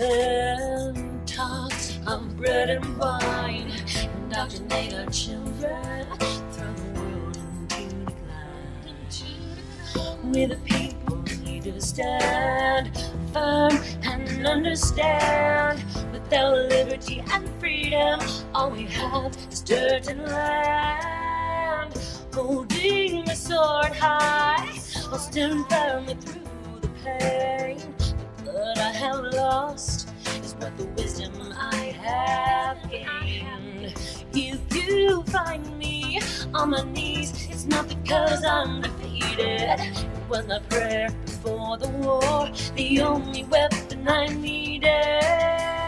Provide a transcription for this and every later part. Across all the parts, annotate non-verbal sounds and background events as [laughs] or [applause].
And talks of bread and wine. Indoctrinate our children, throw the world into decline. We the people need to stand firm and understand. Without liberty and freedom, all we have is dirt and land. Holding the sword high, I'll stand firmly through the pain. I have lost is worth the wisdom I have gained. If you find me on my knees, it's not because I'm defeated. It was my prayer before the war, the only weapon I needed.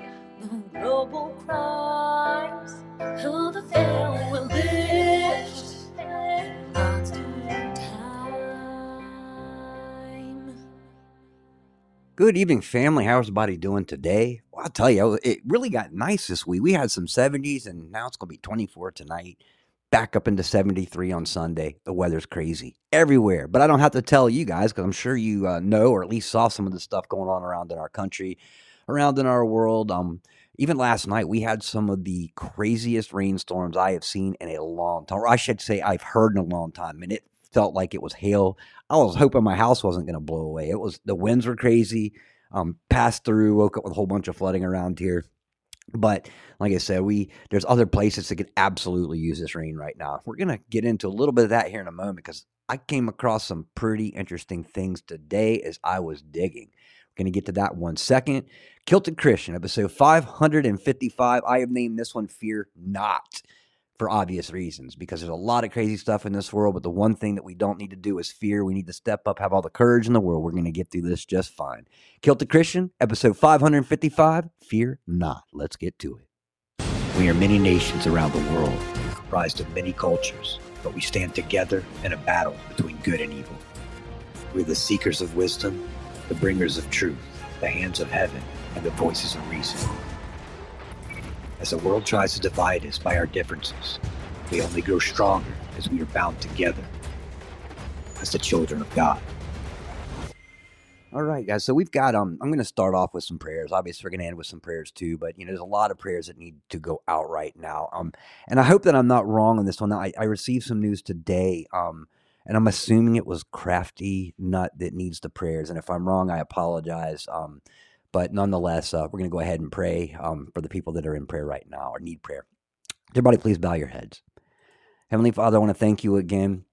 the global crimes. The will lift. Time. Good evening, family. How's everybody doing today? Well, I'll tell you, it really got nice this week. We had some 70s, and now it's going to be 24 tonight. Back up into 73 on Sunday. The weather's crazy everywhere, but I don't have to tell you guys because I'm sure you uh, know or at least saw some of the stuff going on around in our country, around in our world. Um, even last night, we had some of the craziest rainstorms I have seen in a long time, or I should say, I've heard in a long time, and it felt like it was hail. I was hoping my house wasn't going to blow away. It was the winds were crazy. Um, passed through, woke up with a whole bunch of flooding around here. But like I said, we there's other places that could absolutely use this rain right now. We're gonna get into a little bit of that here in a moment because I came across some pretty interesting things today as I was digging. We're gonna get to that one second. Kilted Christian, episode 555. I have named this one Fear Not for obvious reasons because there's a lot of crazy stuff in this world. But the one thing that we don't need to do is fear. We need to step up, have all the courage in the world. We're going to get through this just fine. Kilted Christian, episode 555 Fear Not. Let's get to it. We are many nations around the world, comprised of many cultures, but we stand together in a battle between good and evil. We're the seekers of wisdom the bringers of truth, the hands of heaven, and the voices of reason. As the world tries to divide us by our differences, we only grow stronger as we are bound together as the children of God. All right, guys. So we've got um I'm going to start off with some prayers. Obviously, we're going to end with some prayers too, but you know, there's a lot of prayers that need to go out right now. Um and I hope that I'm not wrong on this one. I, I received some news today um and I'm assuming it was Crafty Nut that needs the prayers. And if I'm wrong, I apologize. Um but nonetheless, uh, we're going to go ahead and pray um for the people that are in prayer right now or need prayer. Everybody, please bow your heads. Heavenly Father, I want to thank you again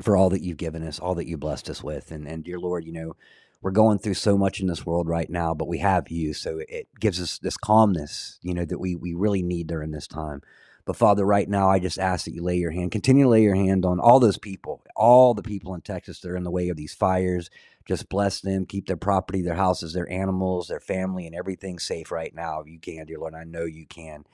for all that you've given us, all that you blessed us with. And and dear Lord, you know, we're going through so much in this world right now, but we have you, so it gives us this calmness, you know, that we we really need during this time. But Father, right now, I just ask that you lay your hand, continue to lay your hand on all those people, all the people in Texas that are in the way of these fires. Just bless them, keep their property, their houses, their animals, their family, and everything safe right now. If you can, dear Lord, I know you can.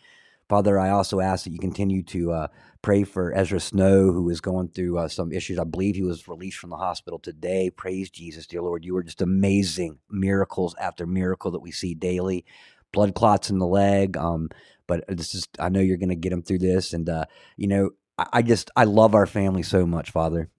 Father, I also ask that you continue to uh, pray for Ezra Snow, who is going through uh, some issues. I believe he was released from the hospital today. Praise Jesus, dear Lord. You are just amazing. Miracles after miracle that we see daily. Blood clots in the leg. Um, but this is, I know you're going to get them through this. And, uh, you know, I, I just, I love our family so much, Father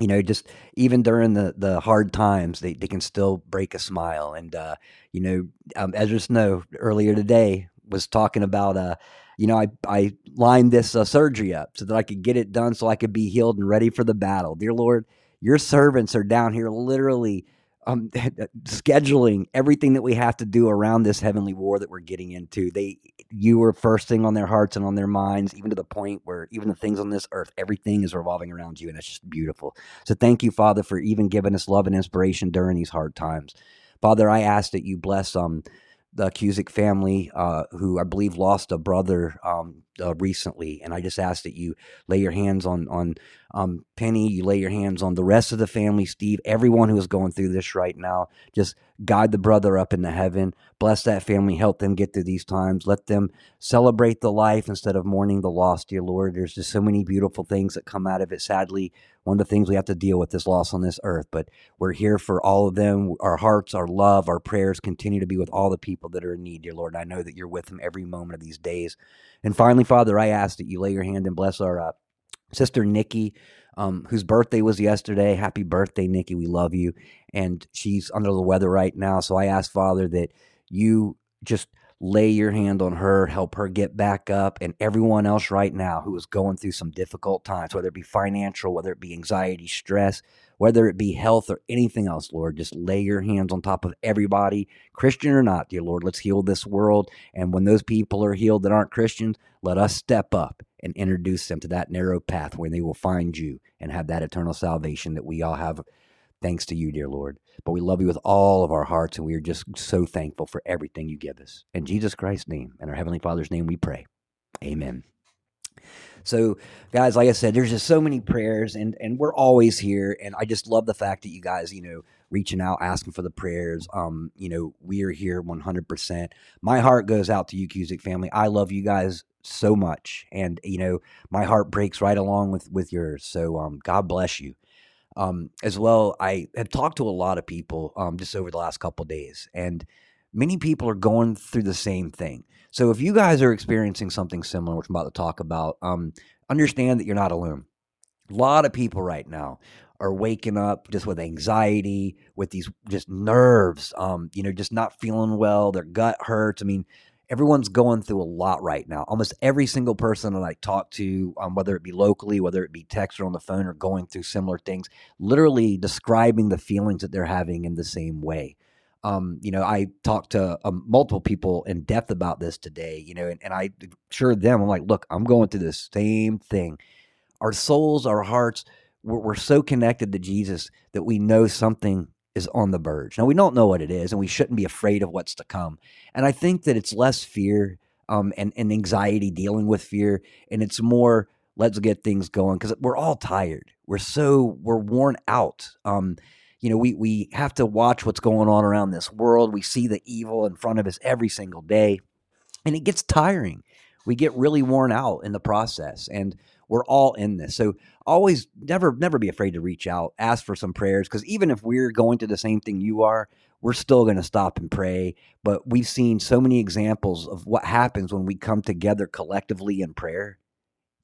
you know, just even during the the hard times, they, they can still break a smile. And uh, you know, um, Ezra Snow earlier today was talking about uh you know i i lined this uh, surgery up so that i could get it done so i could be healed and ready for the battle dear lord your servants are down here literally um, [laughs] scheduling everything that we have to do around this heavenly war that we're getting into. They you were first thing on their hearts and on their minds even to the point where even the things on this earth everything is revolving around you and it's just beautiful. So thank you father for even giving us love and inspiration during these hard times. Father i ask that you bless um the Cusick family, uh, who I believe lost a brother um, uh, recently, and I just ask that you lay your hands on on um, Penny, you lay your hands on the rest of the family, Steve, everyone who is going through this right now. Just guide the brother up into heaven. Bless that family. Help them get through these times. Let them celebrate the life instead of mourning the loss, dear Lord. There's just so many beautiful things that come out of it. Sadly, one of the things we have to deal with is loss on this earth, but we're here for all of them. Our hearts, our love, our prayers continue to be with all the people that are in need, dear Lord. I know that you're with them every moment of these days. And finally, Father, I ask that you lay your hand and bless our uh, sister Nikki, um, whose birthday was yesterday. Happy birthday, Nikki. We love you. And she's under the weather right now. So I ask, Father, that you just lay your hand on her, help her get back up, and everyone else right now who is going through some difficult times, whether it be financial, whether it be anxiety, stress, whether it be health or anything else, Lord, just lay your hands on top of everybody, Christian or not, dear Lord. Let's heal this world. And when those people are healed that aren't Christians, let us step up and introduce them to that narrow path where they will find you and have that eternal salvation that we all have thanks to you, dear Lord. But we love you with all of our hearts, and we are just so thankful for everything you give us. In Jesus Christ's name and our Heavenly Father's name, we pray. Amen. So, guys, like I said, there's just so many prayers, and and we're always here. And I just love the fact that you guys, you know, reaching out, asking for the prayers. Um, you know, we are here 100%. My heart goes out to you, Cusick family. I love you guys so much, and you know, my heart breaks right along with with yours. So, um, God bless you. Um, as well, I have talked to a lot of people um, just over the last couple days, and many people are going through the same thing. So if you guys are experiencing something similar, which I'm about to talk about, um, understand that you're not alone. A lot of people right now are waking up just with anxiety, with these just nerves, um, you know, just not feeling well. Their gut hurts. I mean, everyone's going through a lot right now. Almost every single person that I talk to, um, whether it be locally, whether it be text or on the phone, are going through similar things, literally describing the feelings that they're having in the same way um, you know, I talked to um, multiple people in depth about this today, you know, and, and I assured them, I'm like, look, I'm going through the same thing. Our souls, our hearts, we're, we're so connected to Jesus that we know something is on the verge. Now, we don't know what it is, and we shouldn't be afraid of what's to come. And I think that it's less fear um, and, and anxiety dealing with fear, and it's more, let's get things going because we're all tired. We're so, we're worn out. Um, you know, we we have to watch what's going on around this world. We see the evil in front of us every single day, and it gets tiring. We get really worn out in the process, and we're all in this. So always never never be afraid to reach out, ask for some prayers because even if we're going to the same thing you are, we're still going to stop and pray. But we've seen so many examples of what happens when we come together collectively in prayer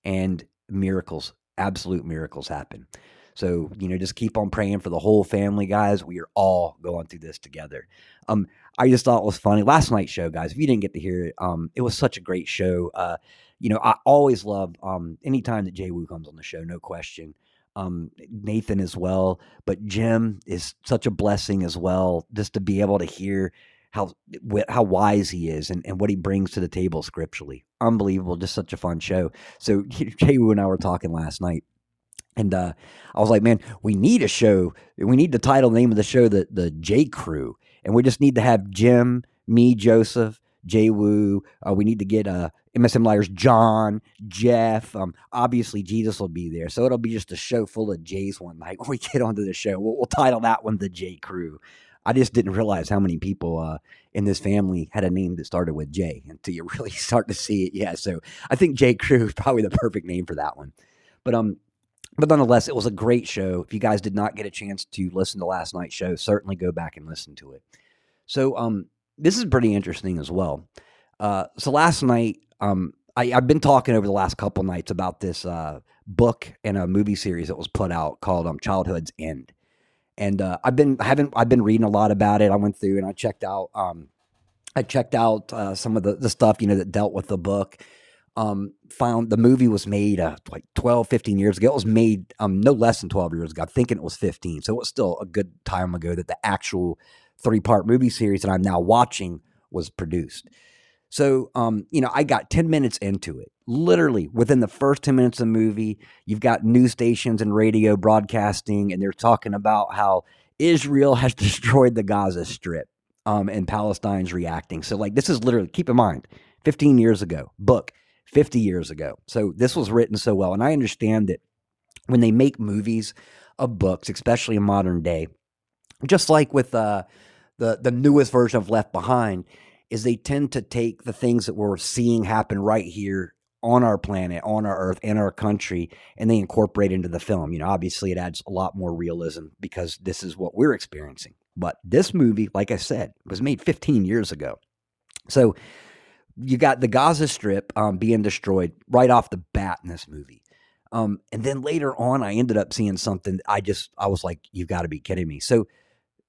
and miracles, absolute miracles happen. So, you know, just keep on praying for the whole family, guys. We are all going through this together. Um, I just thought it was funny. Last night's show, guys, if you didn't get to hear it, um, it was such a great show. Uh, you know, I always love um anytime that Jay Wu comes on the show, no question. Um, Nathan as well, but Jim is such a blessing as well, just to be able to hear how how wise he is and, and what he brings to the table scripturally. Unbelievable, just such a fun show. So [laughs] Jay Wu and I were talking last night and uh, I was like, man, we need a show. We need the title name of the show, the the J Crew, and we just need to have Jim, me, Joseph, Jay Wu. Uh, we need to get uh, MSM Liars, John, Jeff. Um, obviously, Jesus will be there, so it'll be just a show full of Jays one night [laughs] when we get onto the show. We'll, we'll title that one the J Crew. I just didn't realize how many people uh, in this family had a name that started with J until you [laughs] really start to see it. Yeah, so I think J Crew is probably the perfect name for that one. But um, but nonetheless, it was a great show. If you guys did not get a chance to listen to last night's show, certainly go back and listen to it. So, um, this is pretty interesting as well. Uh, so last night, um, I, have been talking over the last couple nights about this uh, book and a movie series that was put out called um, Childhood's End, and uh, I've been haven't I've been reading a lot about it. I went through and I checked out um, I checked out uh, some of the the stuff you know that dealt with the book um, found the movie was made uh, like 12, 15 years ago. It was made um, no less than 12 years ago. I'm thinking it was 15. So it was still a good time ago that the actual three part movie series that I'm now watching was produced. So, um, you know, I got 10 minutes into it. Literally within the first 10 minutes of the movie, you've got news stations and radio broadcasting, and they're talking about how Israel [laughs] has destroyed the Gaza Strip um, and Palestine's reacting. So, like, this is literally, keep in mind, 15 years ago, book 50 years ago. So this was written so well. And I understand that when they make movies of books, especially in modern day, just like with uh, the, the newest version of Left Behind, is they tend to take the things that we're seeing happen right here on our planet, on our earth, in our country, and they incorporate into the film. You know, obviously it adds a lot more realism because this is what we're experiencing. But this movie, like I said, was made 15 years ago. So you got the Gaza Strip um, being destroyed right off the bat in this movie. Um, and then later on, I ended up seeing something. I just, I was like, you've got to be kidding me. So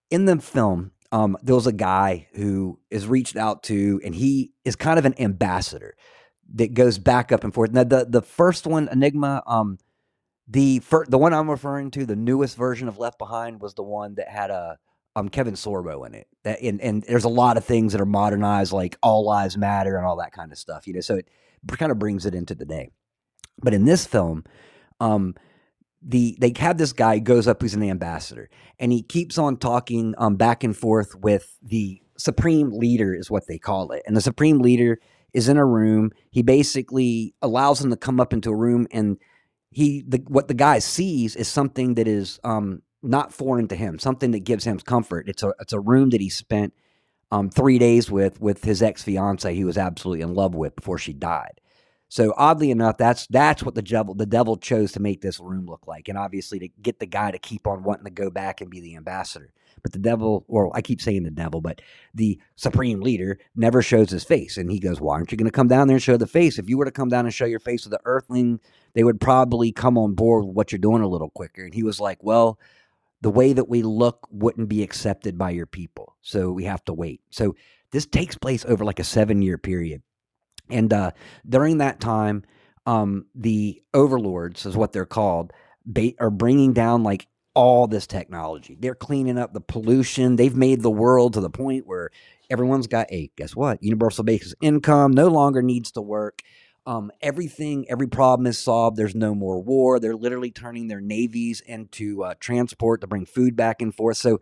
in the film, um, there was a guy who is reached out to, and he is kind of an ambassador that goes back up and forth. Now, the the first one, Enigma, um, the fir- the one I'm referring to, the newest version of Left Behind, was the one that had a um, Kevin Sorbo in it. That and, and there's a lot of things that are modernized, like all lives matter and all that kind of stuff. You know, so it kind of brings it into the day. But in this film, um, the they have this guy goes up who's an ambassador, and he keeps on talking um, back and forth with the supreme leader, is what they call it, and the supreme leader is in a room. He basically allows him to come up into a room and he the, what the guy sees is something that is um, not foreign to him, something that gives him comfort. It's a it's a room that he spent um, three days with with his ex fiance he was absolutely in love with before she died. So oddly enough, that's that's what the devil the devil chose to make this room look like, and obviously to get the guy to keep on wanting to go back and be the ambassador. But the devil, or I keep saying the devil, but the supreme leader never shows his face, and he goes, "Why aren't you going to come down there and show the face? If you were to come down and show your face to the earthling, they would probably come on board with what you're doing a little quicker." And he was like, "Well." The way that we look wouldn't be accepted by your people. So we have to wait. So this takes place over like a seven year period. And uh, during that time, um, the overlords, is what they're called, ba- are bringing down like all this technology. They're cleaning up the pollution. They've made the world to the point where everyone's got a guess what? Universal basic income no longer needs to work. Um, everything, every problem is solved. There's no more war. They're literally turning their navies into uh, transport to bring food back and forth. So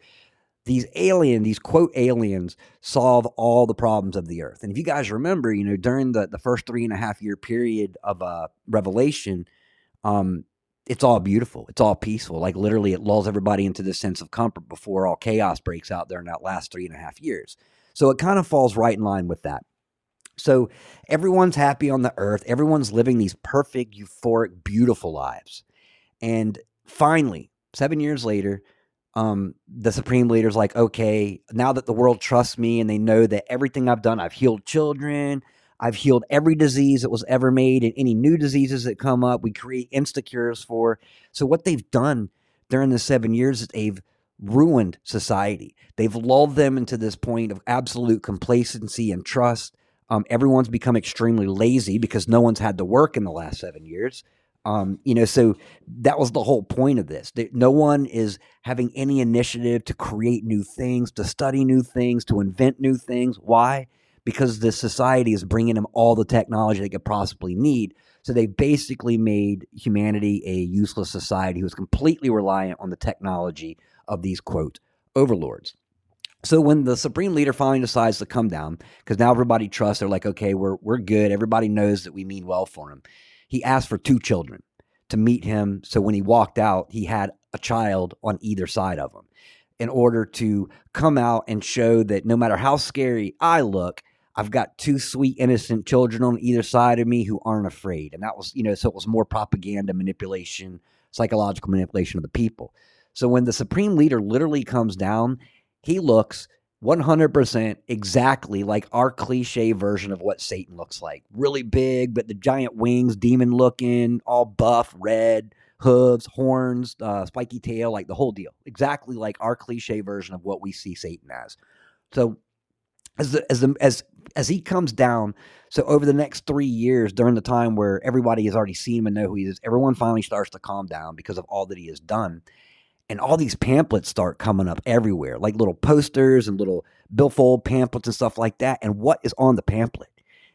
these alien, these quote aliens, solve all the problems of the earth. And if you guys remember, you know, during the, the first three and a half year period of uh, Revelation, um, it's all beautiful. It's all peaceful. Like literally, it lulls everybody into this sense of comfort before all chaos breaks out during that last three and a half years. So it kind of falls right in line with that. So everyone's happy on the earth. Everyone's living these perfect, euphoric, beautiful lives. And finally, seven years later, um, the supreme leader's like, okay, now that the world trusts me and they know that everything I've done, I've healed children, I've healed every disease that was ever made, and any new diseases that come up, we create insecures for. So what they've done during the seven years is they've ruined society. They've lulled them into this point of absolute complacency and trust. Um, everyone's become extremely lazy because no one's had to work in the last seven years. Um, you know, so that was the whole point of this. No one is having any initiative to create new things, to study new things, to invent new things. Why? Because the society is bringing them all the technology they could possibly need. So they basically made humanity a useless society who was completely reliant on the technology of these quote overlords. So when the supreme leader finally decides to come down, because now everybody trusts, they're like, okay, we're we're good. Everybody knows that we mean well for him. He asked for two children to meet him. So when he walked out, he had a child on either side of him in order to come out and show that no matter how scary I look, I've got two sweet, innocent children on either side of me who aren't afraid. And that was, you know, so it was more propaganda manipulation, psychological manipulation of the people. So when the supreme leader literally comes down, he looks 100% exactly like our cliche version of what Satan looks like. Really big, but the giant wings, demon looking, all buff, red, hooves, horns, uh, spiky tail, like the whole deal. Exactly like our cliche version of what we see Satan as. So as the, as the, as as he comes down, so over the next three years, during the time where everybody has already seen him and know who he is, everyone finally starts to calm down because of all that he has done and all these pamphlets start coming up everywhere, like little posters and little billfold pamphlets and stuff like that. And what is on the pamphlet?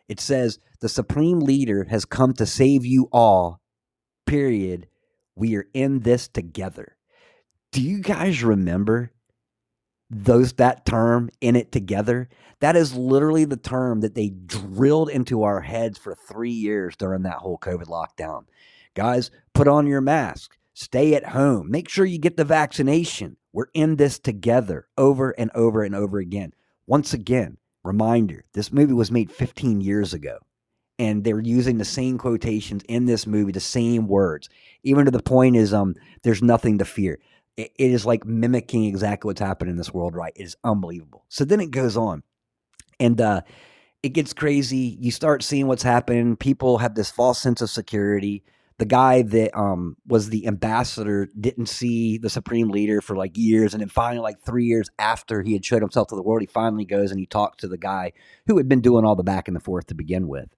It says, The Supreme Leader has come to save you all, period. We are in this together. Do you guys remember those that term in it together? That is literally the term that they drilled into our heads for three years during that whole COVID lockdown. Guys, put on your mask Stay at home. Make sure you get the vaccination. We're in this together over and over and over again. Once again, reminder this movie was made 15 years ago. And they're using the same quotations in this movie, the same words. Even to the point is um there's nothing to fear. it, it is like mimicking exactly what's happening in this world, right? It is unbelievable. So then it goes on. And uh it gets crazy. You start seeing what's happening. People have this false sense of security the guy that um, was the ambassador didn't see the supreme leader for like years and then finally like three years after he had showed himself to the world he finally goes and he talks to the guy who had been doing all the back and forth to begin with.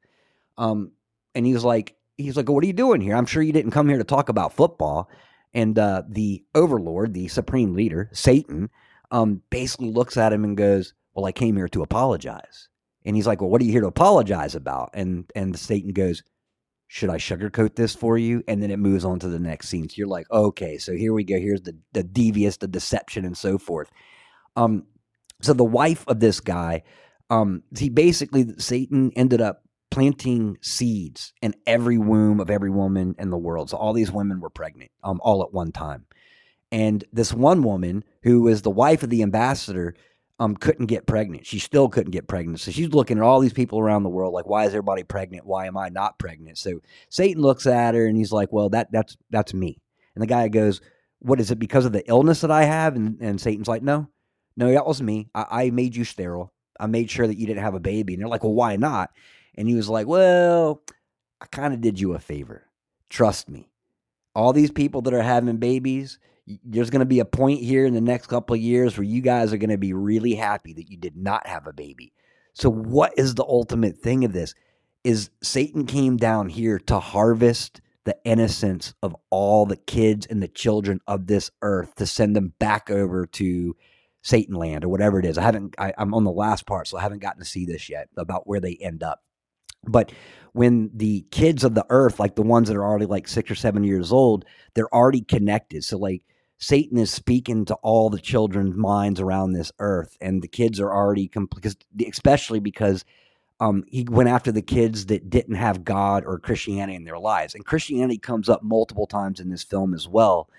Um, and he was like he's like what are you doing here? I'm sure you didn't come here to talk about football. And uh, the overlord the supreme leader satan um, basically looks at him and goes well i came here to apologize. And he's like well what are you here to apologize about? And and satan goes should I sugarcoat this for you? And then it moves on to the next scene. So you're like, okay, so here we go. Here's the the devious, the deception, and so forth. Um, so the wife of this guy, um, he basically Satan ended up planting seeds in every womb of every woman in the world. So all these women were pregnant, um, all at one time. And this one woman, who was the wife of the ambassador, um, couldn't get pregnant. She still couldn't get pregnant. So she's looking at all these people around the world, like, why is everybody pregnant? Why am I not pregnant? So Satan looks at her and he's like, well, that that's that's me. And the guy goes, what is it because of the illness that I have? And and Satan's like, no, no, that was me. I, I made you sterile. I made sure that you didn't have a baby. And they're like, well, why not? And he was like, well, I kind of did you a favor. Trust me. All these people that are having babies, there's going to be a point here in the next couple of years where you guys are going to be really happy that you did not have a baby. So, what is the ultimate thing of this? Is Satan came down here to harvest the innocence of all the kids and the children of this earth to send them back over to Satan land or whatever it is. I haven't, I, I'm on the last part, so I haven't gotten to see this yet about where they end up. But when the kids of the earth, like the ones that are already like six or seven years old, they're already connected. So, like, Satan is speaking to all the children's minds around this earth, and the kids are already because, especially because um, he went after the kids that didn't have God or Christianity in their lives, and Christianity comes up multiple times in this film as well,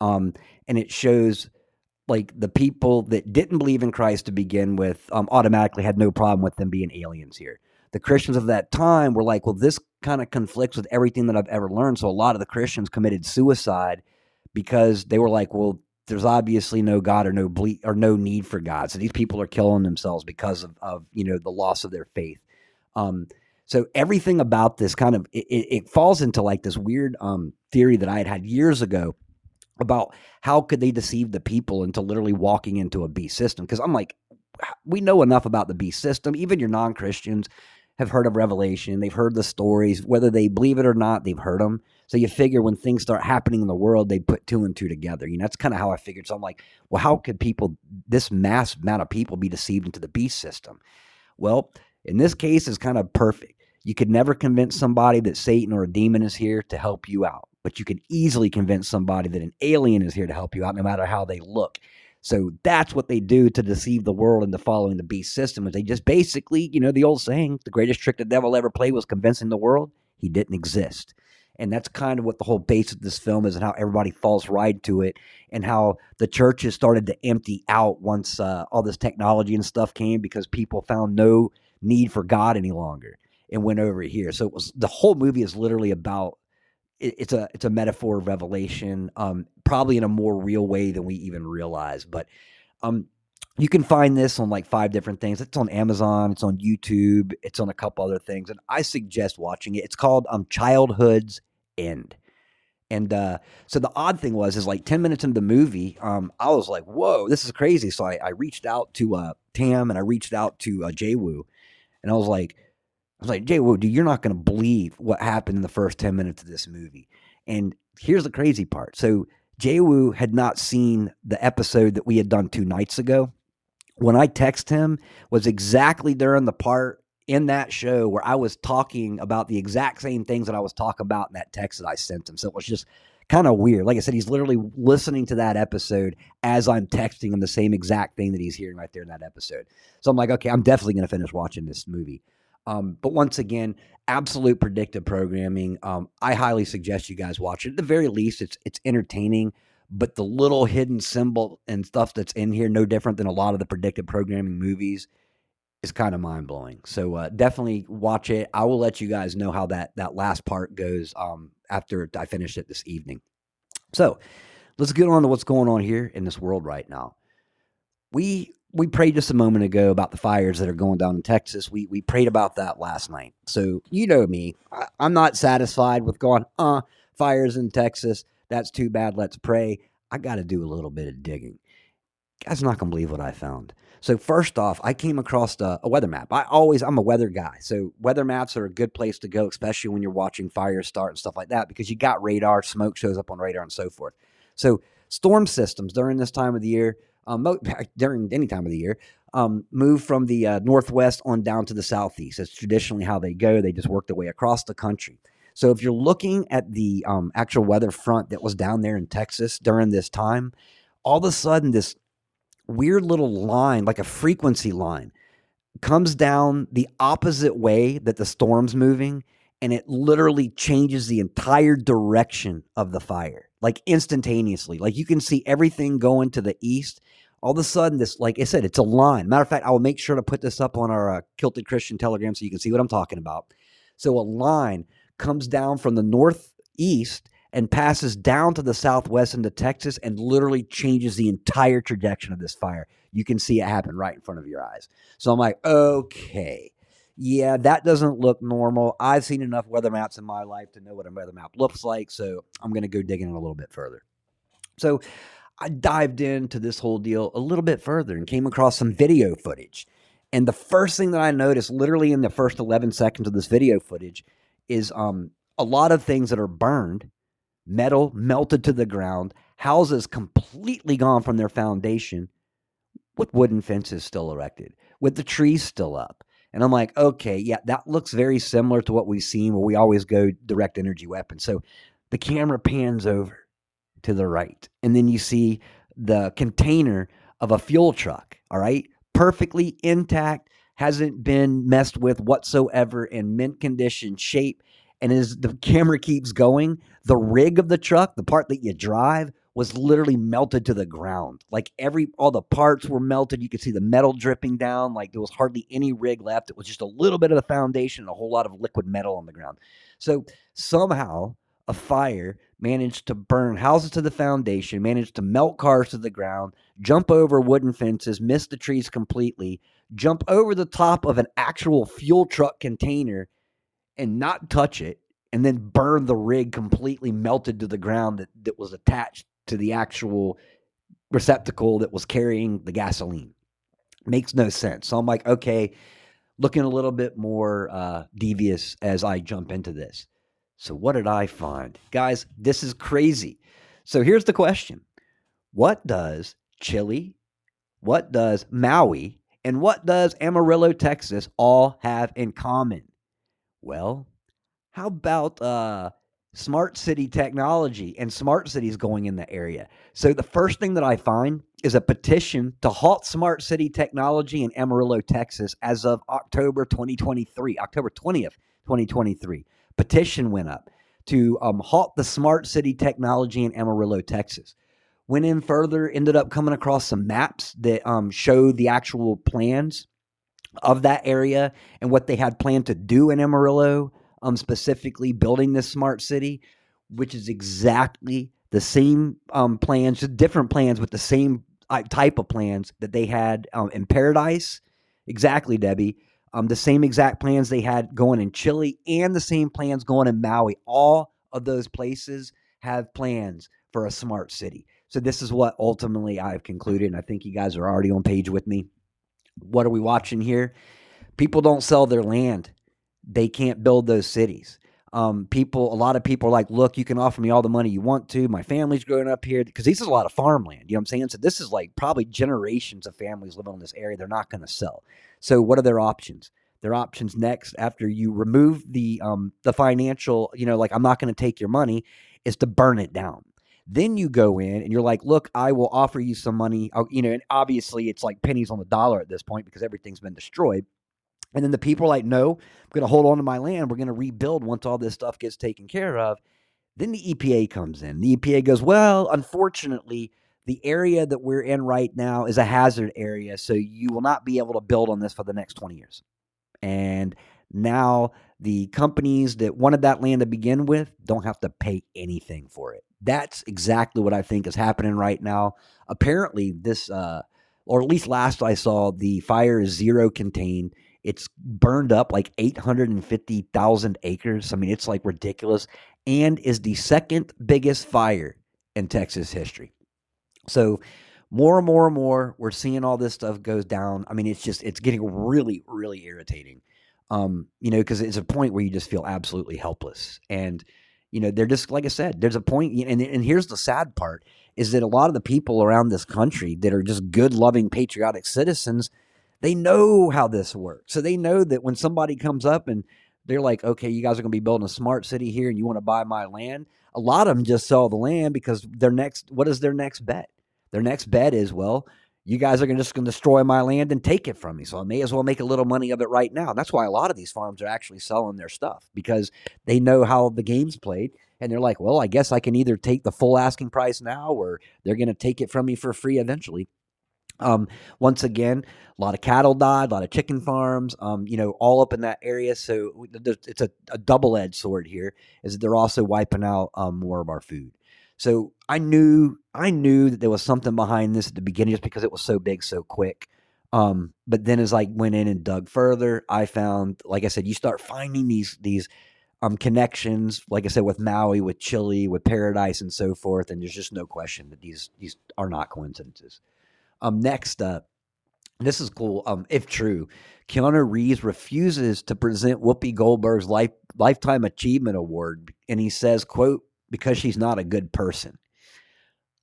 um, and it shows like the people that didn't believe in Christ to begin with um, automatically had no problem with them being aliens here. The Christians of that time were like, well, this kind of conflicts with everything that I've ever learned. So a lot of the Christians committed suicide because they were like, well, there's obviously no God or no ble- or no need for God. So these people are killing themselves because of, of you know the loss of their faith. Um, so everything about this kind of it, it falls into like this weird um, theory that I had had years ago about how could they deceive the people into literally walking into a beast system. Because I'm like, we know enough about the beast system. Even your non Christians have heard of Revelation. They've heard the stories, whether they believe it or not. They've heard them. So you figure when things start happening in the world, they put two and two together. You know, that's kind of how I figured. So I'm like, well, how could people, this mass amount of people, be deceived into the beast system? Well, in this case, it's kind of perfect. You could never convince somebody that Satan or a demon is here to help you out, but you can easily convince somebody that an alien is here to help you out, no matter how they look. So that's what they do to deceive the world into following the beast system. Is they just basically, you know, the old saying, the greatest trick the devil ever played was convincing the world he didn't exist. And that's kind of what the whole base of this film is and how everybody falls right to it and how the churches started to empty out once uh, all this technology and stuff came because people found no need for God any longer and went over here. So it was the whole movie is literally about it, it's a it's a metaphor of revelation, um, probably in a more real way than we even realize. But um, you can find this on like five different things. It's on Amazon, it's on YouTube, it's on a couple other things, and I suggest watching it. It's called um, Childhood's end. And uh, so the odd thing was, is like 10 minutes into the movie, um, I was like, whoa, this is crazy. So I, I reached out to uh, Tam and I reached out to uh, Jay Woo. And I was like, I was like, Jay Woo, dude, you're not going to believe what happened in the first 10 minutes of this movie. And here's the crazy part. So Jay Woo had not seen the episode that we had done two nights ago. When I text him was exactly during the part in that show where I was talking about the exact same things that I was talking about in that text that I sent him. So it was just kind of weird. Like I said, he's literally listening to that episode as I'm texting him the same exact thing that he's hearing right there in that episode. So I'm like, okay, I'm definitely going to finish watching this movie. Um, but once again, absolute predictive programming. Um, I highly suggest you guys watch it. At the very least, it's it's entertaining. But the little hidden symbol and stuff that's in here, no different than a lot of the predictive programming movies, is kind of mind blowing. So uh, definitely watch it. I will let you guys know how that that last part goes um, after I finish it this evening. So let's get on to what's going on here in this world right now. We we prayed just a moment ago about the fires that are going down in Texas. We we prayed about that last night. So you know me, I, I'm not satisfied with going, uh, fires in Texas. That's too bad. Let's pray. I got to do a little bit of digging. Guys, not gonna believe what I found. So first off, I came across a, a, weather map. I always I'm a weather guy, so weather maps are a good place to go, especially when you're watching fires start and stuff like that, because you got radar, smoke shows up on radar, and so forth. So storm systems during this time of the year, um, [laughs] during any time of the year, um, move from the uh, northwest on down to the southeast. That's traditionally how they go. They just work their way across the country. So if you're looking at the um, actual weather front that was down there in Texas during this time, all of a sudden this weird little line, like a frequency line, comes down the opposite way that the storm's moving, and it literally changes the entire direction of the fire, like instantaneously. Like you can see everything going to the east. All of a sudden, this, like I said, it's a line. Matter of fact, I will make sure to put this up on our uh, Kilted Christian Telegram so you can see what I'm talking about. So a line comes down from the northeast and passes down to the southwest into Texas and literally changes the entire trajectory of this fire. You can see it happen right in front of your eyes. So I'm like, okay, yeah, that doesn't look normal. I've seen enough weather maps in my life to know what a weather map looks like. So I'm going to go digging a little bit further. So I dived into this whole deal a little bit further and came across some video footage. And the first thing that I noticed, literally in the first 11 seconds of this video footage, is um, a lot of things that are burned metal melted to the ground, houses completely gone from their foundation, with wooden fences still erected, with the trees still up. And I'm like, okay, yeah, that looks very similar to what we've seen where we always go direct energy weapons. So the camera pans over to the right, and then you see the container of a fuel truck, all right, perfectly intact, hasn't been messed with whatsoever in mint condition, shape, and as the camera keeps going, the rig of the truck, the part that you drive, was literally melted to the ground. Like every all the parts were melted. You could see the metal dripping down. Like there was hardly any rig left. It was just a little bit of the foundation, and a whole lot of liquid metal on the ground. So somehow a fire, managed to burn houses to the foundation, managed to melt cars to the ground, jump over wooden fences, miss the trees completely, jump over the top of an actual fuel truck container and not touch it, and then burn the rig completely melted to the ground that, that was attached to the actual receptacle that was carrying the gasoline. Makes no sense. So I'm like, okay, looking a little bit more uh, devious as I jump into this. So, what did I find? Guys, this is crazy. So, here's the question What does Chile, what does Maui, and what does Amarillo, Texas all have in common? Well, how about uh, smart city technology and smart cities going in the area? So, the first thing that I find is a petition to halt smart city technology in Amarillo, Texas as of October 2023, October 20th, 2023. Petition went up to um, halt the smart city technology in Amarillo, Texas. Went in further, ended up coming across some maps that um, showed the actual plans of that area and what they had planned to do in Amarillo, um, specifically building this smart city, which is exactly the same um, plans, just different plans with the same type of plans that they had um, in Paradise. Exactly, Debbie. Um, the same exact plans they had going in Chile and the same plans going in Maui. All of those places have plans for a smart city. So this is what ultimately I've concluded, and I think you guys are already on page with me. What are we watching here? People don't sell their land; they can't build those cities um, people, a lot of people are like, look, you can offer me all the money you want to. My family's growing up here because this is a lot of farmland. You know what I'm saying? So this is like probably generations of families living in this area. They're not going to sell. So what are their options? Their options next after you remove the um, the financial, you know, like I'm not going to take your money, is to burn it down. Then you go in and you're like, look, I will offer you some money. I'll, you know, and obviously it's like pennies on the dollar at this point because everything's been destroyed. And then the people are like, no, I'm going to hold on to my land. We're going to rebuild once all this stuff gets taken care of. Then the EPA comes in. The EPA goes, well, unfortunately, the area that we're in right now is a hazard area. So you will not be able to build on this for the next 20 years. And now the companies that wanted that land to begin with don't have to pay anything for it. That's exactly what I think is happening right now. Apparently, this, uh, or at least last I saw, the fire is zero contained it's burned up like 850,000 acres. I mean, it's like ridiculous and is the second biggest fire in Texas history. So, more and more and more, we're seeing all this stuff goes down. I mean, it's just, it's getting really, really irritating. Um, you know, because it's a point where you just feel absolutely helpless. And, you know, they're just, like I said, there's a point, and, and here's the sad part is that a lot of the people around this country that are just good, loving, patriotic citizens they know how this works. So they know that when somebody comes up and they're like, okay, you guys are going to be building a smart city here and you want to buy my land. A lot of them just sell the land because their next, what is their next bet? Their next bet is, well, you guys are just going to destroy my land and take it from me. So I may as well make a little money of it right now. And that's why a lot of these farms are actually selling their stuff because they know how the game's played. And they're like, well, I guess I can either take the full asking price now or they're going to take it from me for free eventually. Um, once again, a lot of cattle died, a lot of chicken farms, um, you know, all up in that area. So it's a, a double edged sword here, is that they're also wiping out um, more of our food. So I knew I knew that there was something behind this at the beginning, just because it was so big, so quick. Um, but then as I went in and dug further, I found, like I said, you start finding these these um, connections, like I said, with Maui, with Chile, with Paradise, and so forth. And there's just no question that these these are not coincidences. Um, next up, this is cool. Um, if true, Keanu Reeves refuses to present Whoopi Goldberg's life lifetime achievement award, and he says, "quote because she's not a good person."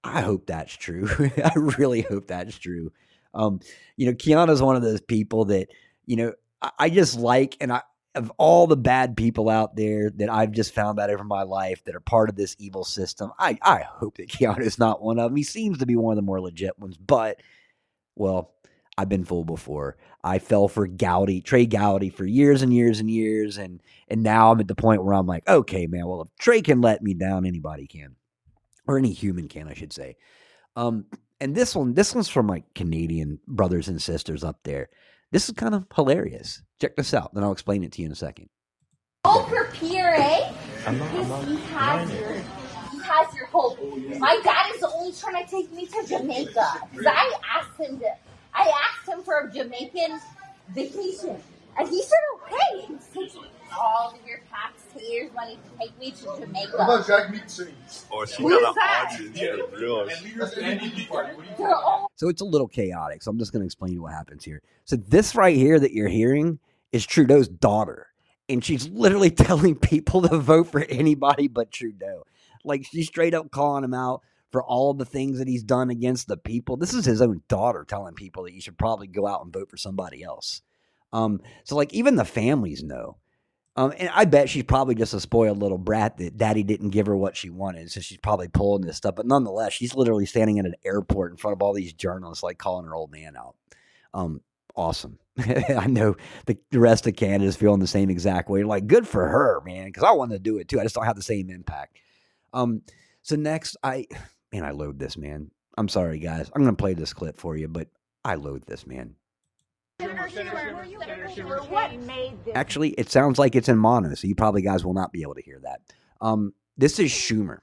I hope that's true. [laughs] I really hope that's true. Um, you know, Keanu's one of those people that you know I, I just like, and I of all the bad people out there that I've just found out over my life that are part of this evil system, I, I hope that [laughs] Keanu is not one of them. He seems to be one of the more legit ones, but well, I've been fooled before. I fell for Gowdy, Trey Gowdy for years and years and years, and and now I'm at the point where I'm like, okay, man, well, if Trey can let me down, anybody can, or any human can, I should say. Um, and this one, this one's from my Canadian brothers and sisters up there. This is kind of hilarious. Check this out, then I'll explain it to you in a second. All not. I'm not he has your, he has your hope. My dad is only trying to take me to Jamaica. I asked him to, I asked him for a Jamaican vacation. And he said, okay. He takes all of your taxpayers' money to take me to What Jamaica. about Jack Meat Or she Who got is an that? audience for real. That's the MVP party. What do you They're all So it's a little chaotic. So I'm just going to explain what happens here. So this right here that you're hearing is Trudeau's daughter, and she's literally [laughs] telling people to vote for anybody but Trudeau. Like she's straight up calling him out for all the things that he's done against the people. This is his own daughter telling people that you should probably go out and vote for somebody else. Um, so like even the families know. Um, and I bet she's probably just a spoiled little brat that daddy didn't give her what she wanted. So she's probably pulling this stuff. But nonetheless, she's literally standing at an airport in front of all these journalists, like calling her old man out. Um, awesome. [laughs] I know the, rest of Canada's feeling the same exact way. Like, good for her, man, because I want to do it too. I just don't have the same impact. Um, so next, I, man, I load this, man. I'm sorry, guys. I'm going to play this clip for you, but I load this, man. Actually, it sounds like it's in mono, so you probably guys will not be able to hear that. Um, this is Schumer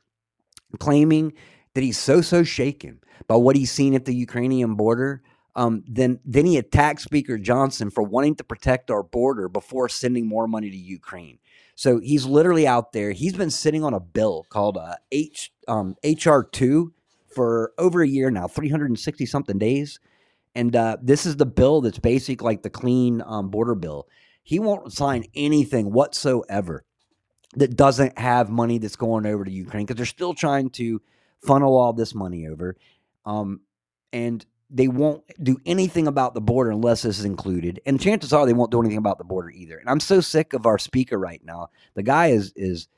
claiming that he's so so shaken by what he's seen at the Ukrainian border. Um, then then he attacked Speaker Johnson for wanting to protect our border before sending more money to Ukraine. So he's literally out there. He's been sitting on a bill called H um, HR two for over a year now, three hundred and sixty something days. And uh, this is the bill that's basic like the clean um, border bill. He won't sign anything whatsoever that doesn't have money that's going over to Ukraine because they're still trying to funnel all this money over. Um, and they won't do anything about the border unless this is included. And chances are they won't do anything about the border either. And I'm so sick of our speaker right now. The guy is is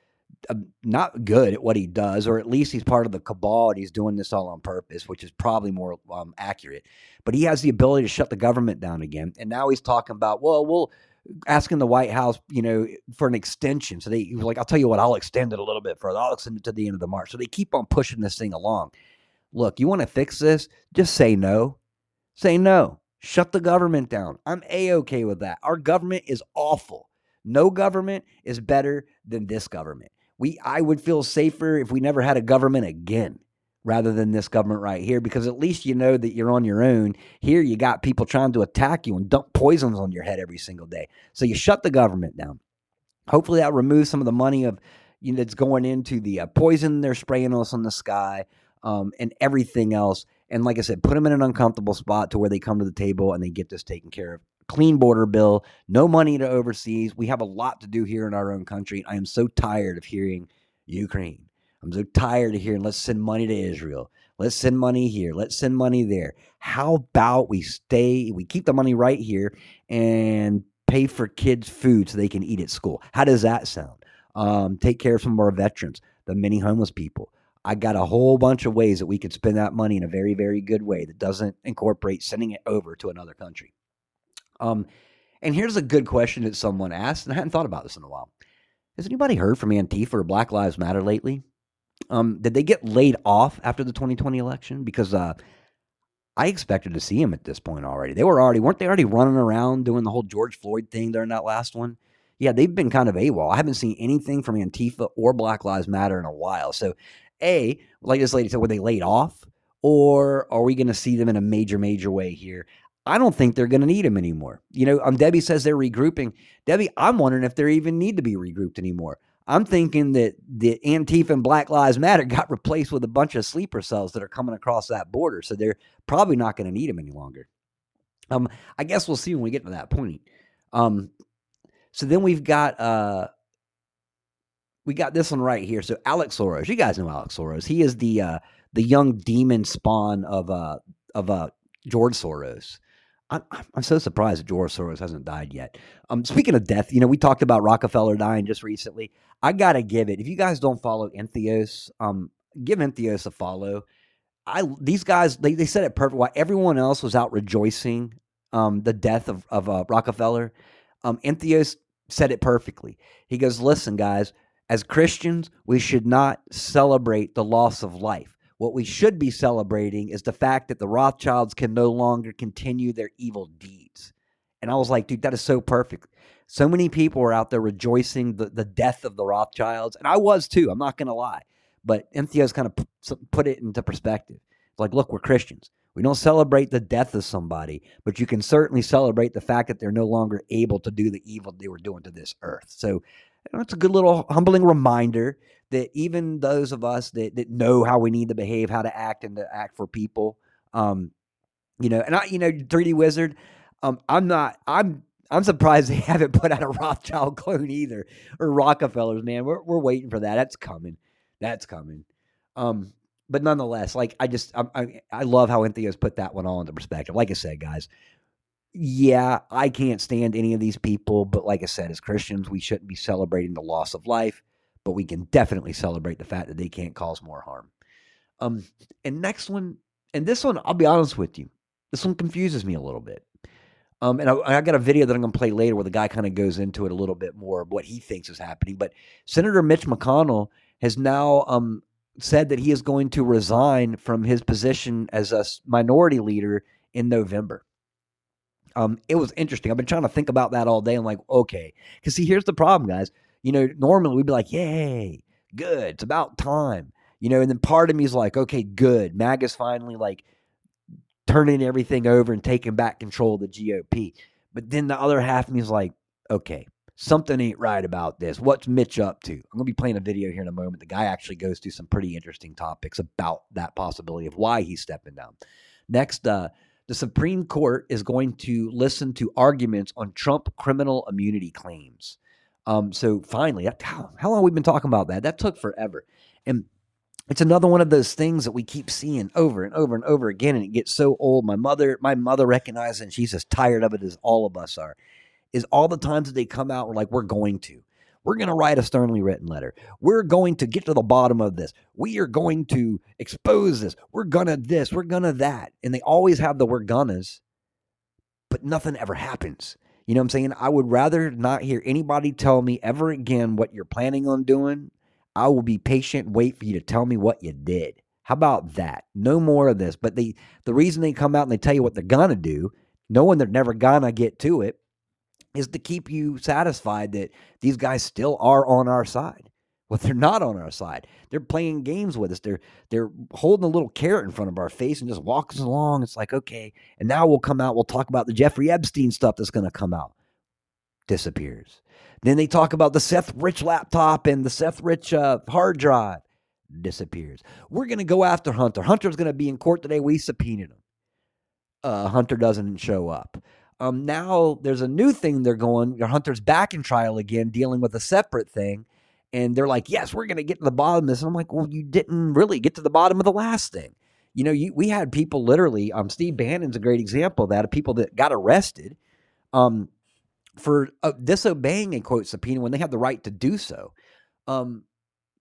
not good at what he does, or at least he's part of the cabal and he's doing this all on purpose, which is probably more um, accurate. But he has the ability to shut the government down again. And now he's talking about, well, we'll asking the White House, you know, for an extension. So they he was like, I'll tell you what, I'll extend it a little bit further. I'll extend it to the end of the March. So they keep on pushing this thing along. Look, you want to fix this? Just say no. Say no. Shut the government down. I'm a okay with that. Our government is awful. No government is better than this government. We I would feel safer if we never had a government again rather than this government right here because at least you know that you're on your own. Here you got people trying to attack you and dump poisons on your head every single day. So you shut the government down. Hopefully that removes some of the money of you know that's going into the uh, poison they're spraying us on the sky um, and everything else. And like I said, put them in an uncomfortable spot to where they come to the table and they get this taken care of. Clean border bill, no money to overseas. We have a lot to do here in our own country. I am so tired of hearing Ukraine. I'm so tired of hearing let's send money to Israel. Let's send money here. Let's send money there. How about we stay, we keep the money right here and pay for kids' food so they can eat at school? How does that sound? Um, take care of some of our veterans, the many homeless people. I got a whole bunch of ways that we could spend that money in a very, very good way that doesn't incorporate sending it over to another country. Um, and here's a good question that someone asked, and I hadn't thought about this in a while. Has anybody heard from Antifa or Black Lives Matter lately? Um, did they get laid off after the 2020 election? Because uh, I expected to see them at this point already. They were already weren't they already running around doing the whole George Floyd thing during that last one? Yeah, they've been kind of AWOL. I haven't seen anything from Antifa or Black Lives Matter in a while. So, a like this lady said, were they laid off, or are we going to see them in a major, major way here? I don't think they're going to need them anymore. You know, um, Debbie says they're regrouping. Debbie, I'm wondering if they even need to be regrouped anymore. I'm thinking that the Antifa and Black Lives Matter [laughs] got replaced with a bunch of sleeper cells that are coming across that border. So they're probably not going to need them any longer. Um, I guess we'll see when we get to that point. Um, so then we've got uh, we got this one right here. So Alex Soros, you guys know Alex Soros. He is the uh, the young demon spawn of uh, of uh, George Soros. I'm, I'm so surprised that George Soros hasn't died yet. Um, speaking of death, you know, we talked about Rockefeller dying just recently. I gotta give it. If you guys don't follow Entheos, um, give Entheos a follow. I these guys they, they said it perfect. While everyone else was out rejoicing um, the death of of uh, Rockefeller, um, Entheos said it perfectly. He goes, "Listen, guys, as Christians, we should not celebrate the loss of life. What we should be celebrating is the fact that the Rothschilds can no longer continue their evil deeds. And I was like, dude, that is so perfect. So many people were out there rejoicing the, the death of the Rothschilds, and I was too. I'm not going to lie, but Entheos kind of put it into perspective. It's like, look, we're Christians. We don't celebrate the death of somebody, but you can certainly celebrate the fact that they're no longer able to do the evil they were doing to this earth. So you know, it's a good little humbling reminder that even those of us that, that know how we need to behave, how to act, and to act for people, um, you know, and I, you know, 3D Wizard, um, I'm not, I'm, I'm surprised [laughs] they haven't put out a Rothschild clone either, or Rockefellers. Man, we're we're waiting for that. That's coming. That's coming. Um, but nonetheless, like I just, I, I, I love how Entheos put that one all into perspective. Like I said, guys, yeah, I can't stand any of these people, but like I said, as Christians, we shouldn't be celebrating the loss of life, but we can definitely celebrate the fact that they can't cause more harm. Um, and next one, and this one, I'll be honest with you, this one confuses me a little bit. Um, and I, I got a video that I'm going to play later where the guy kind of goes into it a little bit more of what he thinks is happening. But Senator Mitch McConnell has now um, said that he is going to resign from his position as a minority leader in November. Um, it was interesting. I've been trying to think about that all day. I'm like, okay, because see, here's the problem, guys. You know, normally we'd be like, yay, good, it's about time. You know, and then part of me is like, okay, good. MAGA's finally like turning everything over and taking back control of the GOP. But then the other half of me is like, okay, something ain't right about this. What's Mitch up to? I'm going to be playing a video here in a moment. The guy actually goes through some pretty interesting topics about that possibility of why he's stepping down. Next, uh, the Supreme Court is going to listen to arguments on Trump criminal immunity claims. Um, so finally, how, long have we been talking about that? That took forever. And it's another one of those things that we keep seeing over and over and over again, and it gets so old. My mother, my mother recognizes, and she's as tired of it as all of us are. Is all the times that they come out, we're like, we're going to, we're going to write a sternly written letter. We're going to get to the bottom of this. We are going to expose this. We're gonna this. We're gonna that, and they always have the we're gonnas, but nothing ever happens. You know what I'm saying? I would rather not hear anybody tell me ever again what you're planning on doing I will be patient, wait for you to tell me what you did. How about that? No more of this. But the the reason they come out and they tell you what they're gonna do, knowing they're never gonna get to it, is to keep you satisfied that these guys still are on our side. Well, they're not on our side. They're playing games with us. They're they're holding a little carrot in front of our face and just walking along. It's like, okay, and now we'll come out, we'll talk about the Jeffrey Epstein stuff that's gonna come out. Disappears. Then they talk about the Seth Rich laptop and the Seth Rich uh, hard drive. Disappears. We're going to go after Hunter. Hunter's going to be in court today. We subpoenaed him. Uh, Hunter doesn't show up. Um, now there's a new thing they're going. Hunter's back in trial again, dealing with a separate thing. And they're like, yes, we're going to get to the bottom of this. And I'm like, well, you didn't really get to the bottom of the last thing. You know, you, we had people literally, um, Steve Bannon's a great example of that, of people that got arrested um, for uh, disobeying a quote subpoena when they have the right to do so. Um,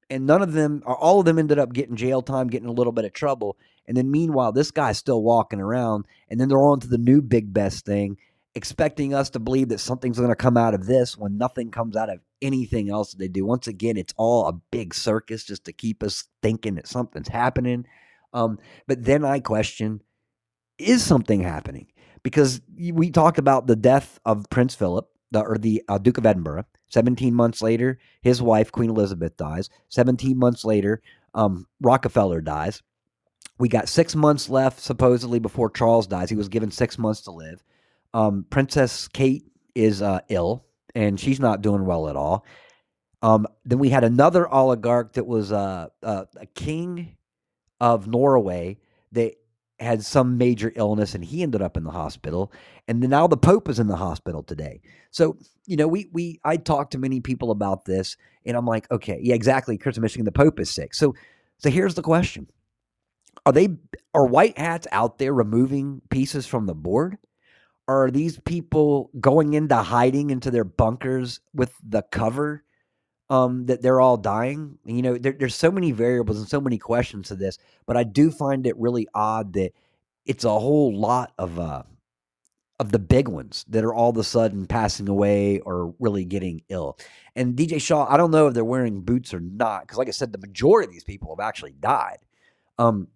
and none of them, or all of them, ended up getting jail time, getting a little bit of trouble. And then meanwhile, this guy's still walking around. And then they're on to the new big best thing, expecting us to believe that something's going to come out of this when nothing comes out of anything else that they do. Once again, it's all a big circus just to keep us thinking that something's happening. Um, but then I question is something happening? because we talked about the death of Prince Philip, the, or the uh, Duke of Edinburgh. 17 months later, his wife, Queen Elizabeth, dies. 17 months later, um, Rockefeller dies. We got six months left, supposedly, before Charles dies. He was given six months to live. Um, Princess Kate is uh, ill, and she's not doing well at all. Um, then we had another oligarch that was uh, uh, a king of Norway that had some major illness and he ended up in the hospital and then now the pope is in the hospital today. So you know we we i talked to many people about this and i'm like okay yeah exactly chris michigan the pope is sick. So so here's the question. Are they are white hats out there removing pieces from the board are these people going into hiding into their bunkers with the cover um, that they're all dying. You know, there, there's so many variables and so many questions to this, but I do find it really odd that it's a whole lot of uh, of the big ones that are all of a sudden passing away or really getting ill. And DJ Shaw, I don't know if they're wearing boots or not, because like I said, the majority of these people have actually died. Um,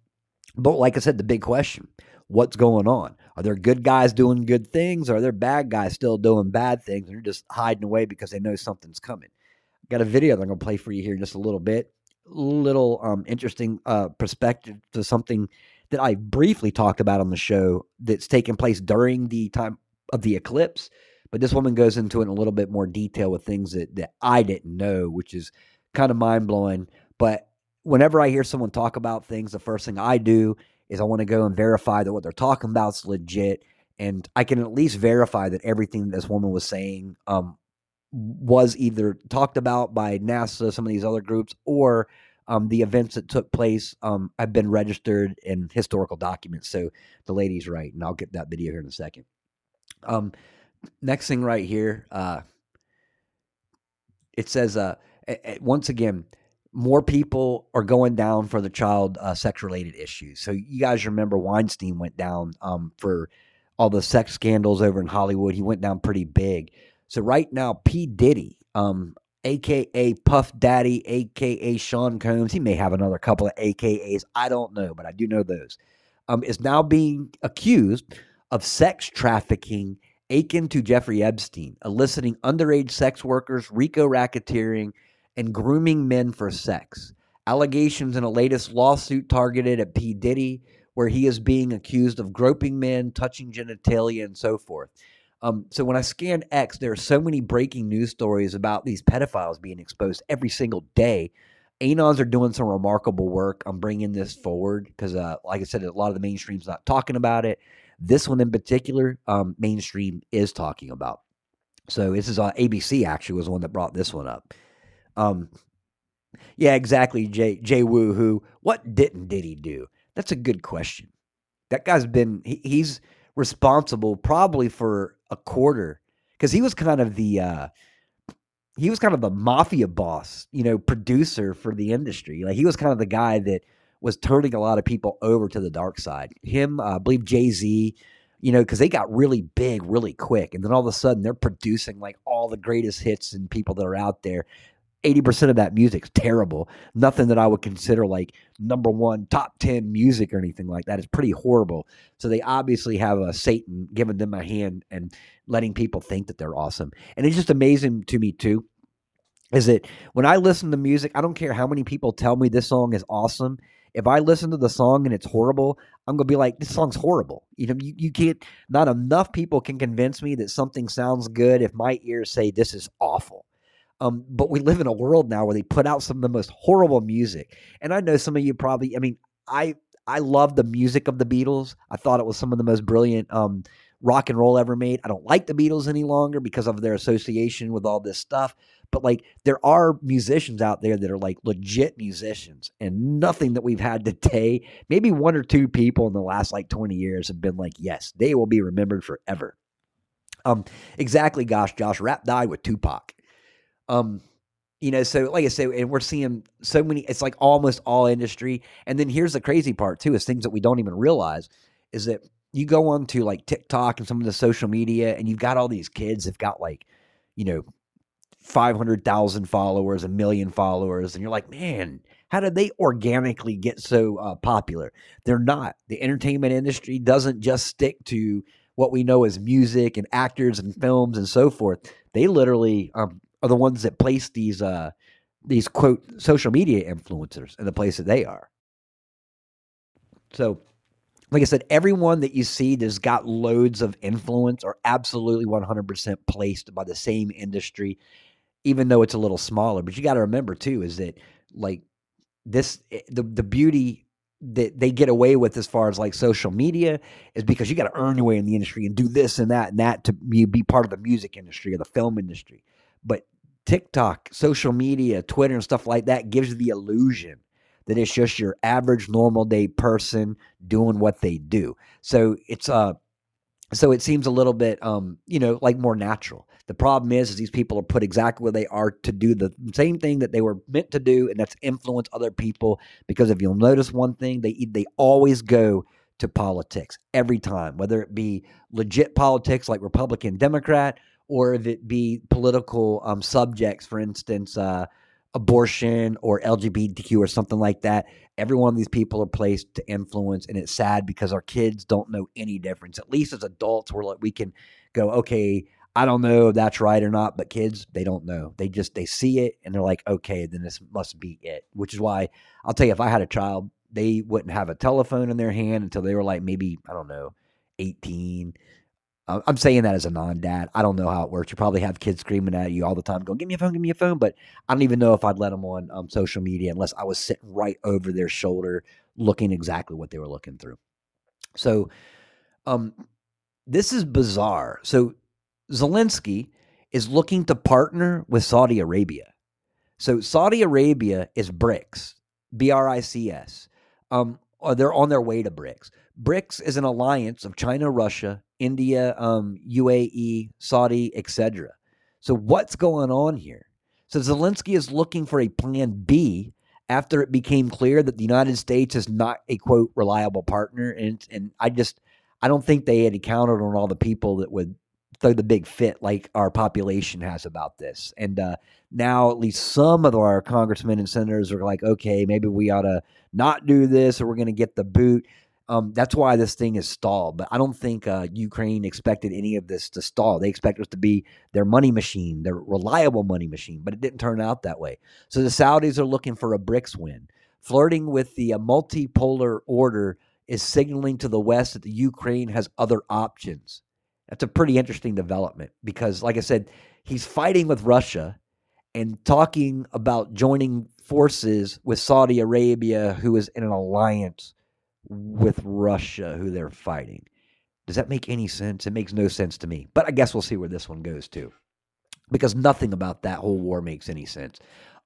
but like I said, the big question: What's going on? Are there good guys doing good things? Or are there bad guys still doing bad things and they're just hiding away because they know something's coming? I Got a video that I'm going to play for you here in just a little bit. Little um, interesting uh, perspective to something that I briefly talked about on the show that's taken place during the time of the eclipse. But this woman goes into it in a little bit more detail with things that, that I didn't know, which is kind of mind blowing. But whenever I hear someone talk about things, the first thing I do is I want to go and verify that what they're talking about is legit. And I can at least verify that everything this woman was saying um, was either talked about by NASA, some of these other groups, or um, the events that took place um, have been registered in historical documents. So the lady's right, and I'll get that video here in a second. Um, next thing right here, uh, it says uh, once again, more people are going down for the child uh, sex related issues. So you guys remember Weinstein went down um, for all the sex scandals over in Hollywood. He went down pretty big. So right now, P Diddy, um, aka Puff Daddy, aka Sean Combs, he may have another couple of AKAs. I don't know, but I do know those. Um, is now being accused of sex trafficking akin to Jeffrey Epstein, eliciting underage sex workers, RICO racketeering, and grooming men for sex. Allegations in a latest lawsuit targeted at P. Diddy, where he is being accused of groping men, touching genitalia, and so forth. Um, so when I scan X, there are so many breaking news stories about these pedophiles being exposed every single day. Anons are doing some remarkable work on bringing this forward because, uh, like I said, a lot of the mainstream's not talking about it. This one in particular, um, mainstream is talking about. So this is uh, ABC actually was the one that brought this one up. Um, yeah, exactly. Jay Jay Wu, who what didn't did he do? That's a good question. That guy's been he, he's responsible probably for a quarter because he was kind of the uh, he was kind of the mafia boss, you know, producer for the industry. Like he was kind of the guy that was turning a lot of people over to the dark side. Him, uh, I believe Jay Z, you know, because they got really big really quick, and then all of a sudden they're producing like all the greatest hits and people that are out there. 80% of that music's terrible. Nothing that I would consider like number one, top 10 music or anything like that. It's pretty horrible. So they obviously have a Satan giving them a hand and letting people think that they're awesome. And it's just amazing to me, too, is that when I listen to music, I don't care how many people tell me this song is awesome. If I listen to the song and it's horrible, I'm gonna be like, this song's horrible. You know, you, you can't not enough people can convince me that something sounds good if my ears say this is awful. Um, but we live in a world now where they put out some of the most horrible music. And I know some of you probably, I mean, I I love the music of the Beatles. I thought it was some of the most brilliant um, rock and roll ever made. I don't like the Beatles any longer because of their association with all this stuff. But like, there are musicians out there that are like legit musicians, and nothing that we've had today, maybe one or two people in the last like 20 years have been like, yes, they will be remembered forever. Um, exactly, gosh, Josh, rap died with Tupac. Um, you know, so like I say, and we're seeing so many. It's like almost all industry. And then here's the crazy part too: is things that we don't even realize is that you go on to like TikTok and some of the social media, and you've got all these kids that've got like, you know, five hundred thousand followers, a million followers, and you're like, man, how did they organically get so uh, popular? They're not. The entertainment industry doesn't just stick to what we know as music and actors and films and so forth. They literally um, are the ones that place these uh these quote social media influencers in the place that they are. So, like I said, everyone that you see that's got loads of influence are absolutely 100% placed by the same industry, even though it's a little smaller. But you got to remember too is that like this eh, the the beauty that they get away with as far as like social media is because you got to earn your way in the industry and do this and that and that to be, be part of the music industry or the film industry. But TikTok, social media, Twitter, and stuff like that gives the illusion that it's just your average normal day person doing what they do. So it's uh so it seems a little bit um, you know, like more natural. The problem is is these people are put exactly where they are to do the same thing that they were meant to do, and that's influence other people. Because if you'll notice one thing, they they always go to politics every time, whether it be legit politics like Republican, Democrat, or if it be political um, subjects, for instance, uh, abortion or LGBTQ or something like that. Every one of these people are placed to influence, and it's sad because our kids don't know any difference. At least as adults, we're like we can go, okay, I don't know if that's right or not, but kids, they don't know. They just they see it and they're like, okay, then this must be it. Which is why I'll tell you, if I had a child, they wouldn't have a telephone in their hand until they were like maybe I don't know, eighteen. I'm saying that as a non-dad. I don't know how it works. You probably have kids screaming at you all the time, going, "Give me a phone, give me a phone." But I don't even know if I'd let them on um, social media unless I was sitting right over their shoulder, looking exactly what they were looking through. So, um, this is bizarre. So Zelensky is looking to partner with Saudi Arabia. So Saudi Arabia is BRICS, B R I C S. Um, they're on their way to BRICS. BRICS is an alliance of China, Russia, India, um, UAE, Saudi, etc. So what's going on here? So Zelensky is looking for a plan B after it became clear that the United States is not a quote reliable partner, and and I just I don't think they had counted on all the people that would throw the big fit like our population has about this. And uh, now at least some of our congressmen and senators are like, okay, maybe we ought to not do this or we're going to get the boot. Um, that's why this thing is stalled. But I don't think uh, Ukraine expected any of this to stall. They expected it to be their money machine, their reliable money machine, but it didn't turn out that way. So the Saudis are looking for a BRICS win. Flirting with the uh, multipolar order is signaling to the West that the Ukraine has other options. That's a pretty interesting development because, like I said, he's fighting with Russia and talking about joining forces with Saudi Arabia, who is in an alliance with Russia, who they're fighting. Does that make any sense? It makes no sense to me. But I guess we'll see where this one goes too, because nothing about that whole war makes any sense.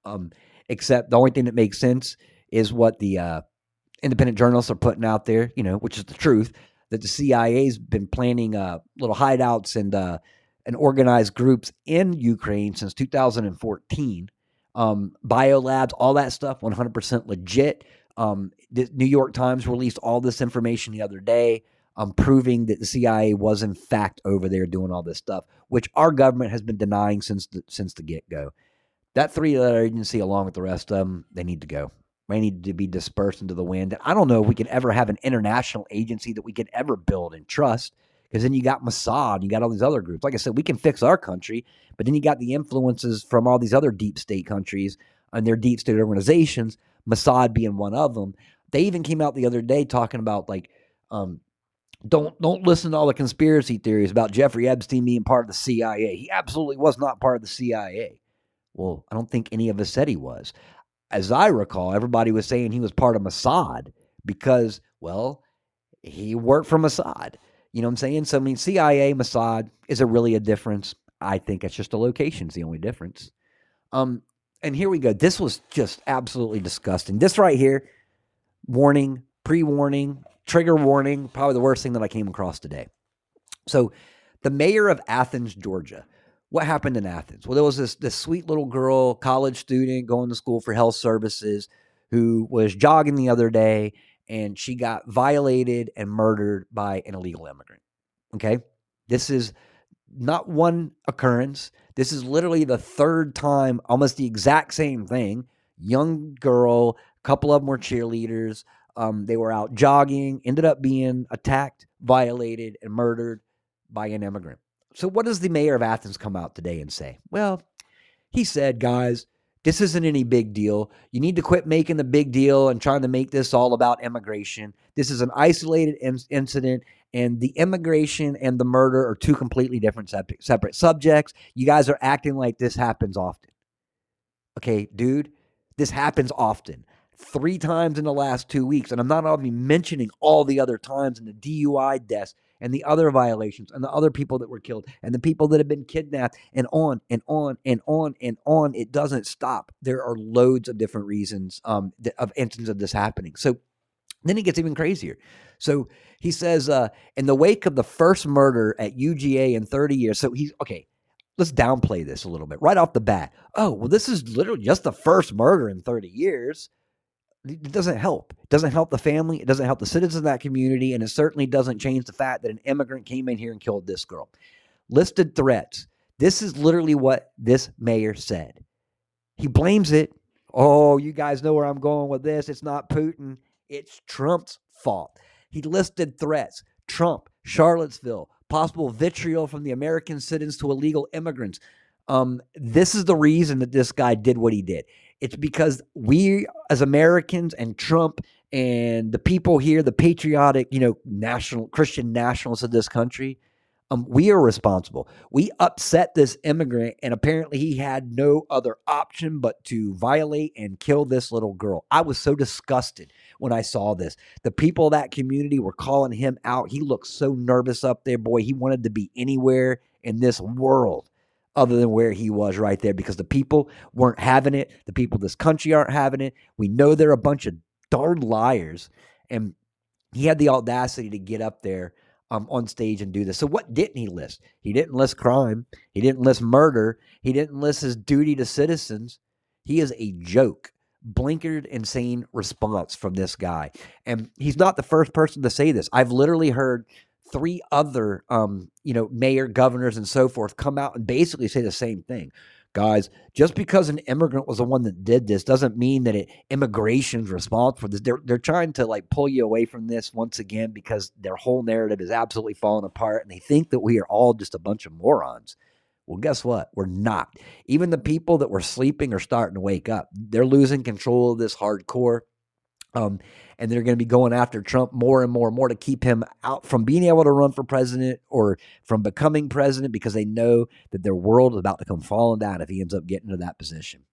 Um, except the only thing that makes sense is what the uh, independent journalists are putting out there, you know, which is the truth that the CIA's been planning uh, little hideouts and uh, and organized groups in Ukraine since 2014. Um, biolabs, all that stuff, 100% legit. Um, the New York Times released all this information the other day, um, proving that the CIA was in fact over there doing all this stuff, which our government has been denying since the, since the get go. That three-letter agency, along with the rest of them, they need to go They need to be dispersed into the wind. I don't know if we could ever have an international agency that we could ever build and trust. Because then you got Mossad, you got all these other groups. Like I said, we can fix our country, but then you got the influences from all these other deep state countries and their deep state organizations, Mossad being one of them. They even came out the other day talking about like, um, don't don't listen to all the conspiracy theories about Jeffrey Epstein being part of the CIA. He absolutely was not part of the CIA. Well, I don't think any of us said he was as I recall, everybody was saying he was part of Mossad because, well, he worked for Mossad. You know what I'm saying? So, I mean, CIA, Mossad, is it really a difference? I think it's just the location's the only difference. Um, and here we go. This was just absolutely disgusting. This right here, warning, pre warning, trigger warning, probably the worst thing that I came across today. So, the mayor of Athens, Georgia, what happened in Athens? Well, there was this this sweet little girl, college student, going to school for health services, who was jogging the other day, and she got violated and murdered by an illegal immigrant. Okay, this is not one occurrence. This is literally the third time, almost the exact same thing. Young girl, couple of them were cheerleaders. Um, they were out jogging, ended up being attacked, violated, and murdered by an immigrant. So, what does the mayor of Athens come out today and say? Well, he said, guys, this isn't any big deal. You need to quit making the big deal and trying to make this all about immigration. This is an isolated in- incident, and the immigration and the murder are two completely different separate subjects. You guys are acting like this happens often. Okay, dude, this happens often. Three times in the last two weeks. And I'm not even mentioning all the other times in the DUI deaths and the other violations and the other people that were killed and the people that have been kidnapped and on and on and on and on. It doesn't stop. There are loads of different reasons um, of instances of this happening. So then it gets even crazier. So he says, uh, in the wake of the first murder at UGA in 30 years, so he's okay. Let's downplay this a little bit right off the bat. Oh, well, this is literally just the first murder in 30 years it doesn't help. It doesn't help the family. It doesn't help the citizens of that community. And it certainly doesn't change the fact that an immigrant came in here and killed this girl. Listed threats. This is literally what this mayor said. He blames it Oh, you guys know where I'm going with this. It's not Putin, it's Trump's fault. He listed threats Trump, Charlottesville, possible vitriol from the American citizens to illegal immigrants. Um, this is the reason that this guy did what he did. It's because we, as Americans, and Trump and the people here, the patriotic, you know, national Christian nationalists of this country, um, we are responsible. We upset this immigrant, and apparently he had no other option but to violate and kill this little girl. I was so disgusted when I saw this. The people of that community were calling him out. He looked so nervous up there, boy. He wanted to be anywhere in this world other than where he was right there because the people weren't having it. The people of this country aren't having it. We know they're a bunch of darn liars. And he had the audacity to get up there um, on stage and do this. So, what didn't he list? He didn't list crime. He didn't list murder. He didn't list his duty to citizens. He is a joke. Blinkered, insane response from this guy. And he's not the first person to say this. I've literally heard three other um, you know, mayor, governors, and so forth come out and basically say the same thing. Guys, just because an immigrant was the one that did this doesn't mean that it immigration's responsible for this. They're they're trying to like pull you away from this once again because their whole narrative is absolutely falling apart and they think that we are all just a bunch of morons. Well, guess what? We're not. Even the people that were sleeping are starting to wake up. They're losing control of this hardcore. Um, and they're going to be going after Trump more and more and more to keep him out from being able to run for president or from becoming president because they know that their world is about to come falling down if he ends up getting to that position.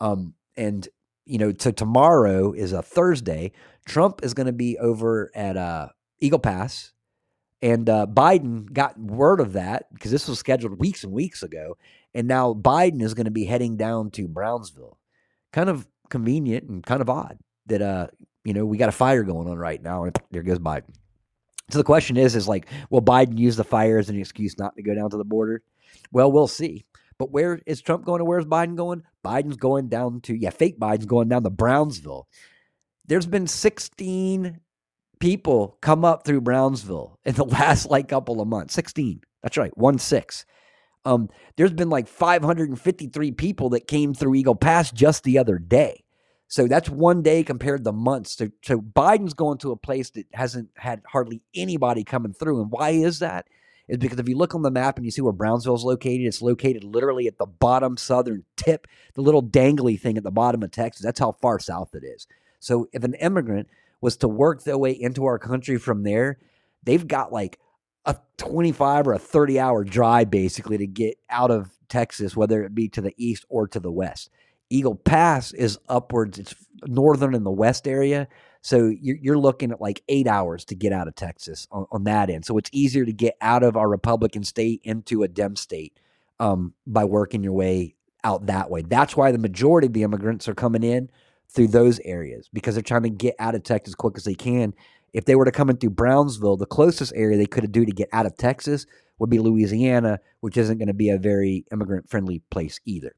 Um, and you know, so tomorrow is a Thursday. Trump is going to be over at uh, Eagle Pass, and uh, Biden got word of that because this was scheduled weeks and weeks ago, and now Biden is going to be heading down to Brownsville. Kind of convenient and kind of odd that uh you know we got a fire going on right now and there goes Biden. So the question is is like will Biden use the fire as an excuse not to go down to the border? Well, we'll see. But where is Trump going to where's Biden going? Biden's going down to yeah, fake Biden's going down to Brownsville. There's been 16 people come up through Brownsville [laughs] in the last like couple of months. 16. That's right, 1 6. Um, there's been like 553 people that came through Eagle Pass just the other day. So that's one day compared to months. So, so Biden's going to a place that hasn't had hardly anybody coming through. And why is that? Is because if you look on the map and you see where Brownsville is located, it's located literally at the bottom southern tip, the little dangly thing at the bottom of Texas. That's how far south it is. So if an immigrant was to work their way into our country from there, they've got like a 25 or a 30 hour drive basically to get out of Texas, whether it be to the east or to the west. Eagle Pass is upwards. It's northern in the west area. So you're, you're looking at like eight hours to get out of Texas on, on, that end. So it's easier to get out of our Republican state into a Dem state um, by working your way out that way. That's why the majority of the immigrants are coming in through those areas because they're trying to get out of Texas as quick as they can. If they were to come in through Brownsville, the closest area they could do to get out of Texas would be Louisiana, which isn't going to be a very immigrant friendly place either.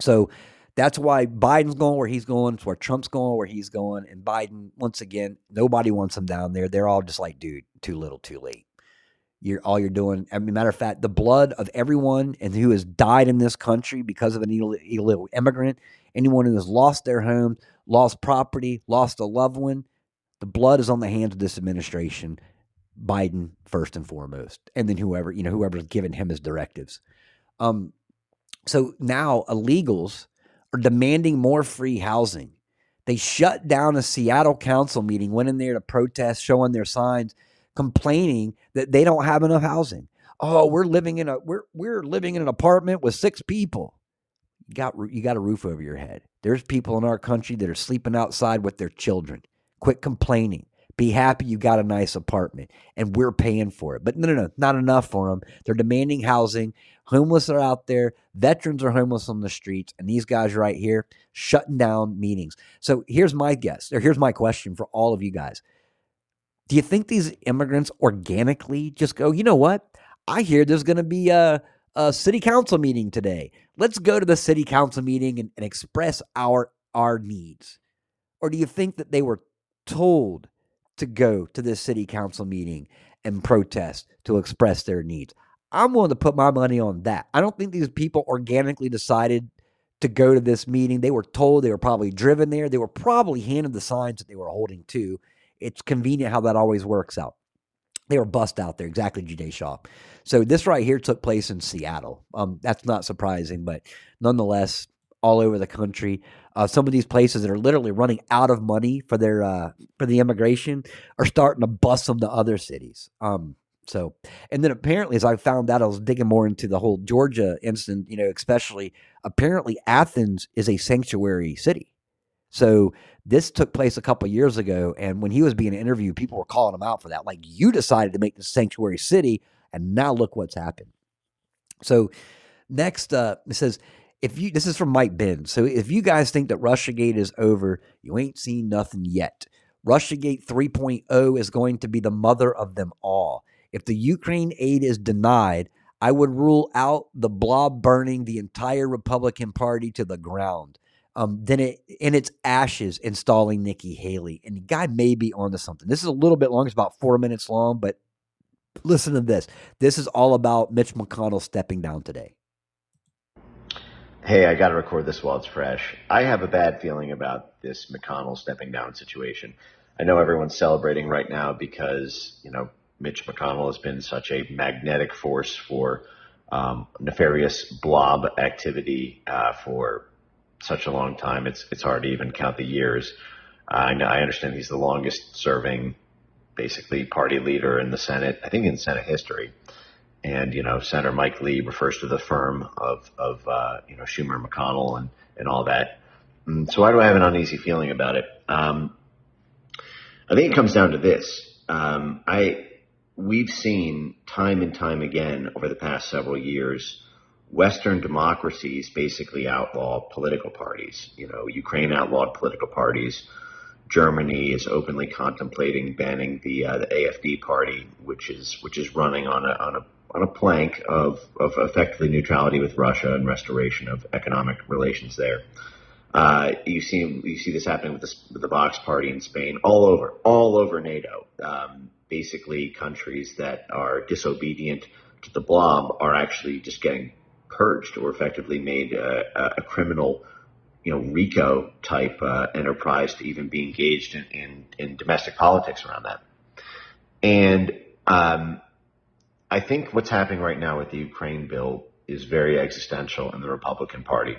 So that's why Biden's going where he's going. It's where Trump's going where he's going. And Biden, once again, nobody wants him down there. They're all just like, dude, too little, too late. You're all you're doing. I mean, matter of fact, the blood of everyone and who has died in this country because of an illegal immigrant, anyone who has lost their home, lost property, lost a loved one, the blood is on the hands of this administration. Biden first and foremost, and then whoever you know whoever's given him his directives. Um, so now illegals are demanding more free housing. They shut down a Seattle council meeting, went in there to protest, showing their signs, complaining that they don't have enough housing. Oh, we're living in a we're we're living in an apartment with six people. You got you got a roof over your head. There's people in our country that are sleeping outside with their children. Quit complaining. Be happy you got a nice apartment and we're paying for it. But no, no, no, not enough for them. They're demanding housing. Homeless are out there. Veterans are homeless on the streets. And these guys right here shutting down meetings. So here's my guess, or here's my question for all of you guys. Do you think these immigrants organically just go, you know what? I hear there's going to be a, a city council meeting today. Let's go to the city council meeting and, and express our our needs. Or do you think that they were told to go to this city council meeting and protest to express their needs. I'm willing to put my money on that. I don't think these people organically decided to go to this meeting. They were told they were probably driven there. They were probably handed the signs that they were holding to. It's convenient how that always works out. They were bust out there, exactly, Jide Shaw. So this right here took place in Seattle. Um, that's not surprising, but nonetheless, all over the country. Uh, some of these places that are literally running out of money for their uh, for the immigration are starting to bust them to other cities. Um, so, and then apparently, as I found out, I was digging more into the whole Georgia incident. You know, especially apparently Athens is a sanctuary city. So this took place a couple years ago, and when he was being interviewed, people were calling him out for that. Like you decided to make this sanctuary city, and now look what's happened. So next, uh, it says if you this is from Mike Benz. So if you guys think that Russiagate is over, you ain't seen nothing yet. Russiagate 3.0 is going to be the mother of them all. If the Ukraine aid is denied, I would rule out the blob burning the entire Republican Party to the ground. Um, then it in its ashes installing Nikki Haley. And the guy may be onto something. This is a little bit long, it's about four minutes long, but listen to this. This is all about Mitch McConnell stepping down today. Hey, I got to record this while it's fresh. I have a bad feeling about this McConnell stepping down situation. I know everyone's celebrating right now because, you know, Mitch McConnell has been such a magnetic force for um, nefarious blob activity uh, for such a long time. It's it's hard to even count the years. I know, I understand he's the longest serving, basically party leader in the Senate. I think in Senate history. And you know, Senator Mike Lee refers to the firm of of uh, you know Schumer, McConnell, and and all that. Mm, so why do I have an uneasy feeling about it? Um, I think it comes down to this. Um, I we've seen time and time again over the past several years Western democracies basically outlaw political parties. You know, Ukraine outlawed political parties. Germany is openly contemplating banning the uh, the AFD party, which is which is running on a on a on a plank of of effectively neutrality with Russia and restoration of economic relations there. Uh, you see you see this happening with the, with the Vox party in Spain, all over all over NATO. Um, basically, countries that are disobedient to the blob are actually just getting purged or effectively made a, a criminal, you know, RICO type uh, enterprise to even be engaged in, in, in domestic politics around that. And um, I think what's happening right now with the Ukraine bill is very existential in the Republican Party.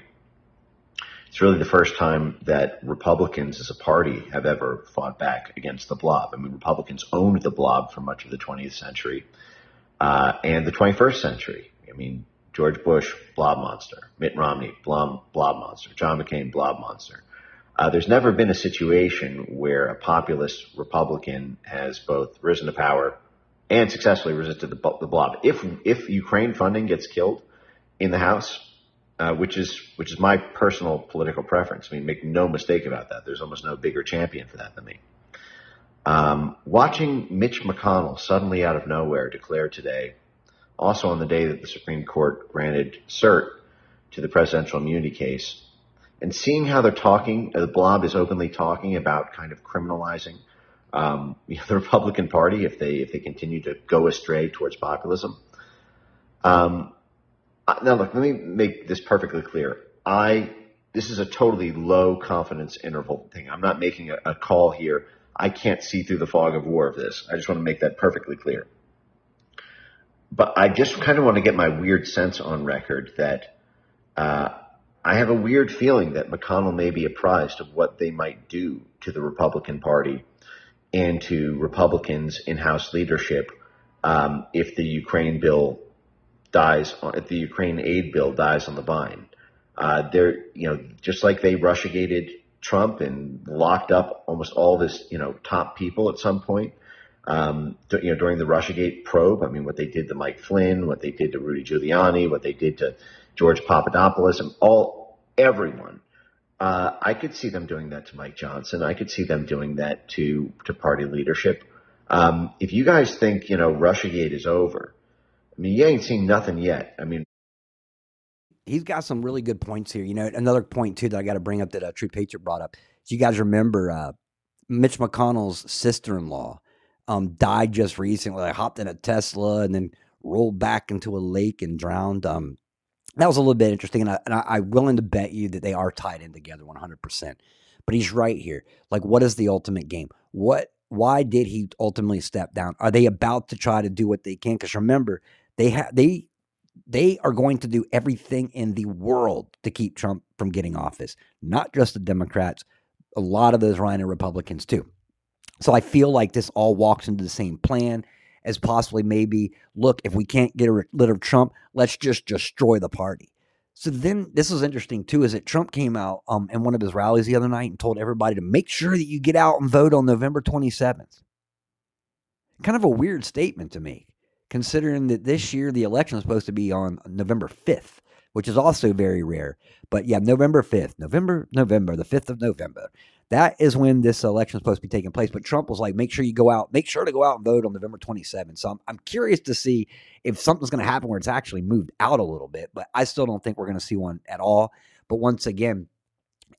It's really the first time that Republicans as a party have ever fought back against the blob. I mean, Republicans owned the blob for much of the 20th century uh, and the 21st century. I mean, George Bush, blob monster. Mitt Romney, blob, blob monster. John McCain, blob monster. Uh, there's never been a situation where a populist Republican has both risen to power and successfully resisted the, the blob. If if Ukraine funding gets killed in the House, uh, which is which is my personal political preference. I mean, make no mistake about that. There's almost no bigger champion for that than me. Um, watching Mitch McConnell suddenly out of nowhere declare today also on the day that the Supreme Court granted cert to the presidential immunity case, and seeing how they're talking, the blob is openly talking about kind of criminalizing um, you [laughs] know, the Republican Party if they if they continue to go astray towards populism. Um, now, look, let me make this perfectly clear. I this is a totally low confidence interval thing. I'm not making a, a call here. I can't see through the fog of war of this. I just want to make that perfectly clear but I just kind of want to get my weird sense on record that uh, I have a weird feeling that McConnell may be apprised of what they might do to the Republican Party and to Republicans in House leadership um, if the Ukraine bill dies, if the Ukraine aid bill dies on the vine. Uh, they're, you know, just like they Russiagated Trump and locked up almost all this, you know, top people at some point um, you know, during the Russiagate probe. I mean, what they did to Mike Flynn, what they did to Rudy Giuliani, what they did to George Papadopoulos, and all everyone. Uh, I could see them doing that to Mike Johnson. I could see them doing that to to party leadership. Um, if you guys think you know Russiagate is over, I mean, you ain't seen nothing yet. I mean. He's got some really good points here. You know, another point too that I got to bring up that uh, True Patriot brought up. Do you guys remember uh, Mitch McConnell's sister-in-law um, died just recently. I hopped in a Tesla and then rolled back into a lake and drowned. Um, that was a little bit interesting, and, I, and I, I'm willing to bet you that they are tied in together 100. percent But he's right here. Like, what is the ultimate game? What? Why did he ultimately step down? Are they about to try to do what they can? Because remember, they have they they are going to do everything in the world to keep Trump from getting office. Not just the Democrats, a lot of those RINO Republicans too. So I feel like this all walks into the same plan as possibly maybe look if we can't get rid of Trump, let's just destroy the party. So then this was interesting too, is that Trump came out um, in one of his rallies the other night and told everybody to make sure that you get out and vote on November 27th. Kind of a weird statement to me, considering that this year the election is supposed to be on November 5th, which is also very rare. But yeah, November 5th, November, November, the 5th of November. That is when this election is supposed to be taking place. But Trump was like, make sure you go out, make sure to go out and vote on November 27th. So I'm, I'm curious to see if something's going to happen where it's actually moved out a little bit. But I still don't think we're going to see one at all. But once again,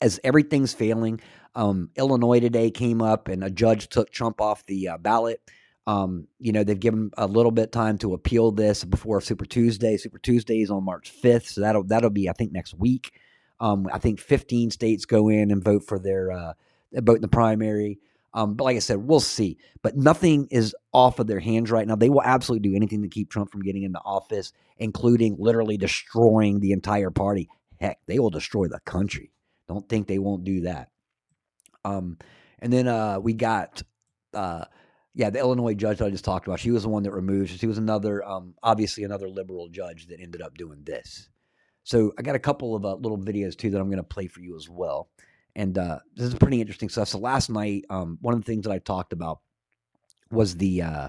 as everything's failing, um, Illinois today came up and a judge took Trump off the uh, ballot. Um, you know, they've given a little bit time to appeal this before Super Tuesday. Super Tuesday is on March 5th, so that'll that'll be I think next week. Um, I think 15 states go in and vote for their uh, vote in the primary. Um, but like I said, we'll see. But nothing is off of their hands right now. They will absolutely do anything to keep Trump from getting into office, including literally destroying the entire party. Heck, they will destroy the country. Don't think they won't do that. Um, and then uh, we got, uh, yeah, the Illinois judge that I just talked about. She was the one that removed. She was another, um, obviously another liberal judge that ended up doing this. So I got a couple of uh, little videos too that I'm going to play for you as well. And uh, this is pretty interesting stuff. So last night, um, one of the things that I talked about was the uh,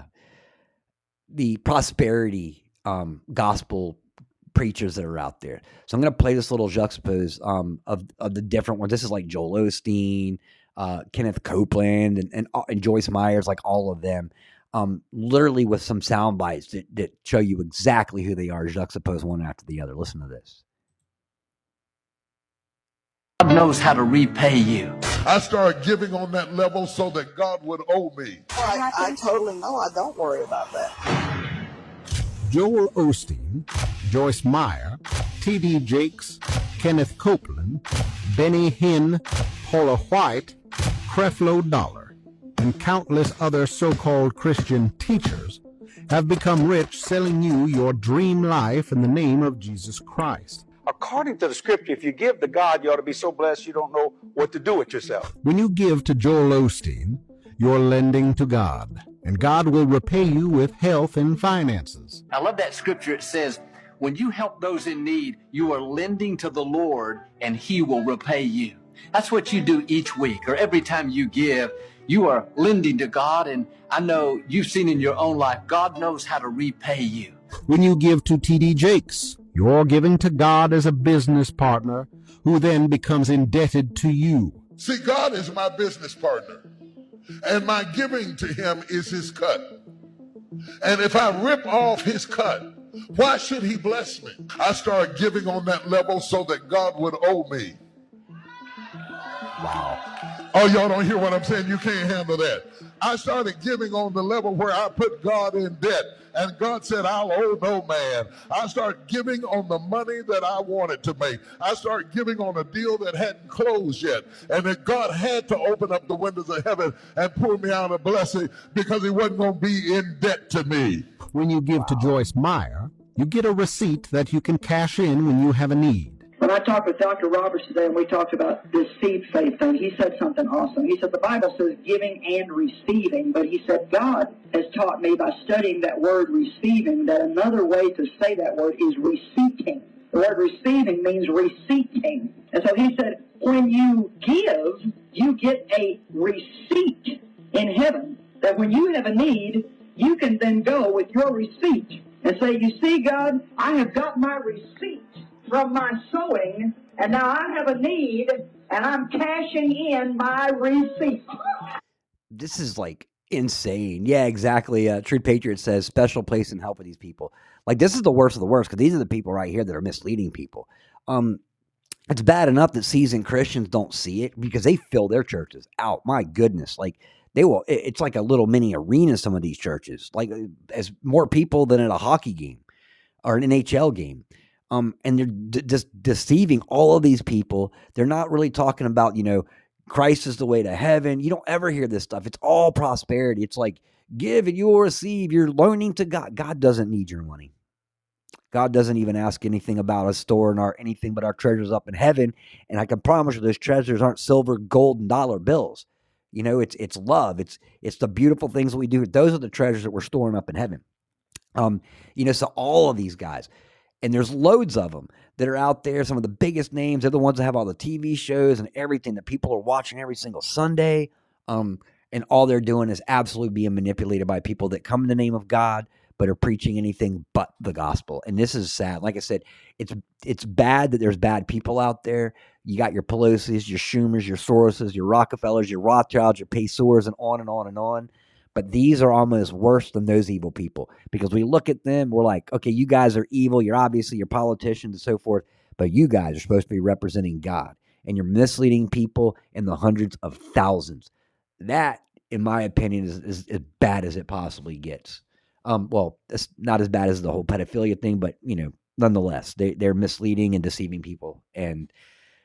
the prosperity um, gospel preachers that are out there. So I'm going to play this little juxtapose um, of of the different ones. This is like Joel Osteen, uh, Kenneth Copeland, and, and, uh, and Joyce Meyers, like all of them. Um, literally with some sound bites that, that show you exactly who they are, juxtapose one after the other. Listen to this. God knows how to repay you. I started giving on that level so that God would owe me. I, I totally know. I don't worry about that. Joel Osteen, Joyce Meyer, T.D. Jakes, Kenneth Copeland, Benny Hinn, Paula White, Creflo Dollar, and countless other so-called Christian teachers have become rich selling you your dream life in the name of Jesus Christ. According to the scripture, if you give to God, you ought to be so blessed you don't know what to do with yourself. When you give to Joel Osteen, you're lending to God, and God will repay you with health and finances. I love that scripture. It says, when you help those in need, you are lending to the Lord and he will repay you. That's what you do each week or every time you give. You are lending to God, and I know you've seen in your own life, God knows how to repay you. When you give to T.D. Jakes, you're giving to God as a business partner who then becomes indebted to you. See, God is my business partner, and my giving to him is his cut. And if I rip off his cut, why should he bless me? I started giving on that level so that God would owe me. Wow. Oh, y'all don't hear what I'm saying? You can't handle that. I started giving on the level where I put God in debt. And God said, I'll owe no man. I start giving on the money that I wanted to make. I start giving on a deal that hadn't closed yet. And that God had to open up the windows of heaven and pour me out a blessing because he wasn't going to be in debt to me. When you give to Joyce Meyer, you get a receipt that you can cash in when you have a need. When I talked with Dr. Roberts today and we talked about this seed faith thing, he said something awesome. He said the Bible says giving and receiving, but he said God has taught me by studying that word receiving that another way to say that word is receiving. The word receiving means receiving. And so he said, when you give, you get a receipt in heaven. That when you have a need, you can then go with your receipt and say, You see, God, I have got my receipt from my sowing, and now I have a need, and I'm cashing in my receipt. This is like insane. Yeah, exactly. Uh, Truth Patriot says special place help with these people. Like this is the worst of the worst because these are the people right here that are misleading people. Um, it's bad enough that seasoned Christians don't see it because they fill their churches out. My goodness, like they will. It's like a little mini arena. Some of these churches, like uh, as more people than at a hockey game or an NHL game. Um, and they're d- just deceiving all of these people. They're not really talking about, you know, Christ is the way to heaven. You don't ever hear this stuff. It's all prosperity. It's like give and you will receive. You're loaning to God. God doesn't need your money. God doesn't even ask anything about us storing our anything but our treasures up in heaven. And I can promise you those treasures aren't silver, gold, and dollar bills. You know, it's it's love. It's it's the beautiful things that we do. Those are the treasures that we're storing up in heaven. Um, you know, so all of these guys, and there's loads of them that are out there. Some of the biggest names. They're the ones that have all the TV shows and everything that people are watching every single Sunday. Um, and all they're doing is absolutely being manipulated by people that come in the name of God but are preaching anything but the gospel. And this is sad. Like I said, it's it's bad that there's bad people out there. You got your Pelosi's, your Schumers, your Soroses, your Rockefellers, your Rothschilds, your Pacers, and on and on and on. But these are almost worse than those evil people because we look at them, we're like, okay, you guys are evil. You're obviously your politicians and so forth, but you guys are supposed to be representing God, and you're misleading people in the hundreds of thousands. That, in my opinion, is, is as bad as it possibly gets. Um, well, it's not as bad as the whole pedophilia thing, but you know, nonetheless, they they're misleading and deceiving people and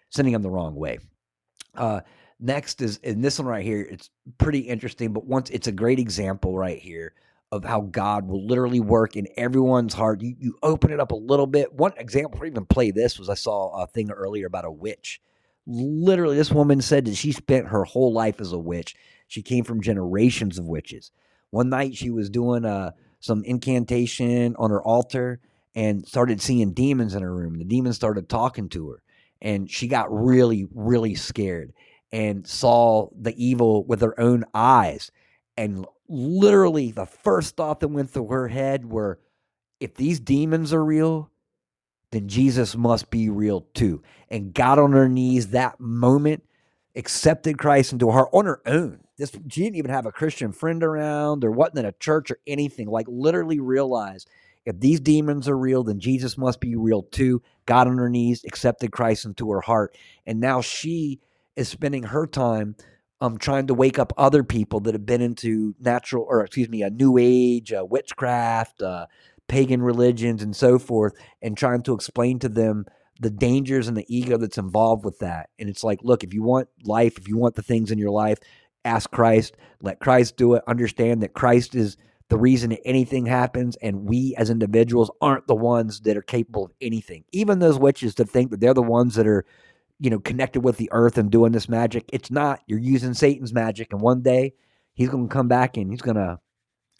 sending them the wrong way. Uh, next is in this one right here. It's pretty interesting, but once it's a great example right here of how God will literally work in everyone's heart. You you open it up a little bit. One example for even play this was I saw a thing earlier about a witch. Literally, this woman said that she spent her whole life as a witch. She came from generations of witches. One night she was doing a some incantation on her altar and started seeing demons in her room. The demons started talking to her, and she got really, really scared and saw the evil with her own eyes. And literally, the first thought that went through her head were, if these demons are real, then Jesus must be real too. And got on her knees that moment, accepted Christ into her heart on her own this she didn't even have a Christian friend around or wasn't in a church or anything. Like literally realized if these demons are real, then Jesus must be real too. Got on her knees, accepted Christ into her heart, and now she is spending her time um trying to wake up other people that have been into natural or excuse me a new age, uh, witchcraft, uh, pagan religions, and so forth, and trying to explain to them the dangers and the ego that's involved with that. And it's like, look, if you want life, if you want the things in your life, ask Christ, let Christ do it, understand that Christ is the reason anything happens, and we as individuals aren't the ones that are capable of anything. Even those witches that think that they're the ones that are, you know, connected with the earth and doing this magic, it's not. You're using Satan's magic, and one day he's going to come back and he's going to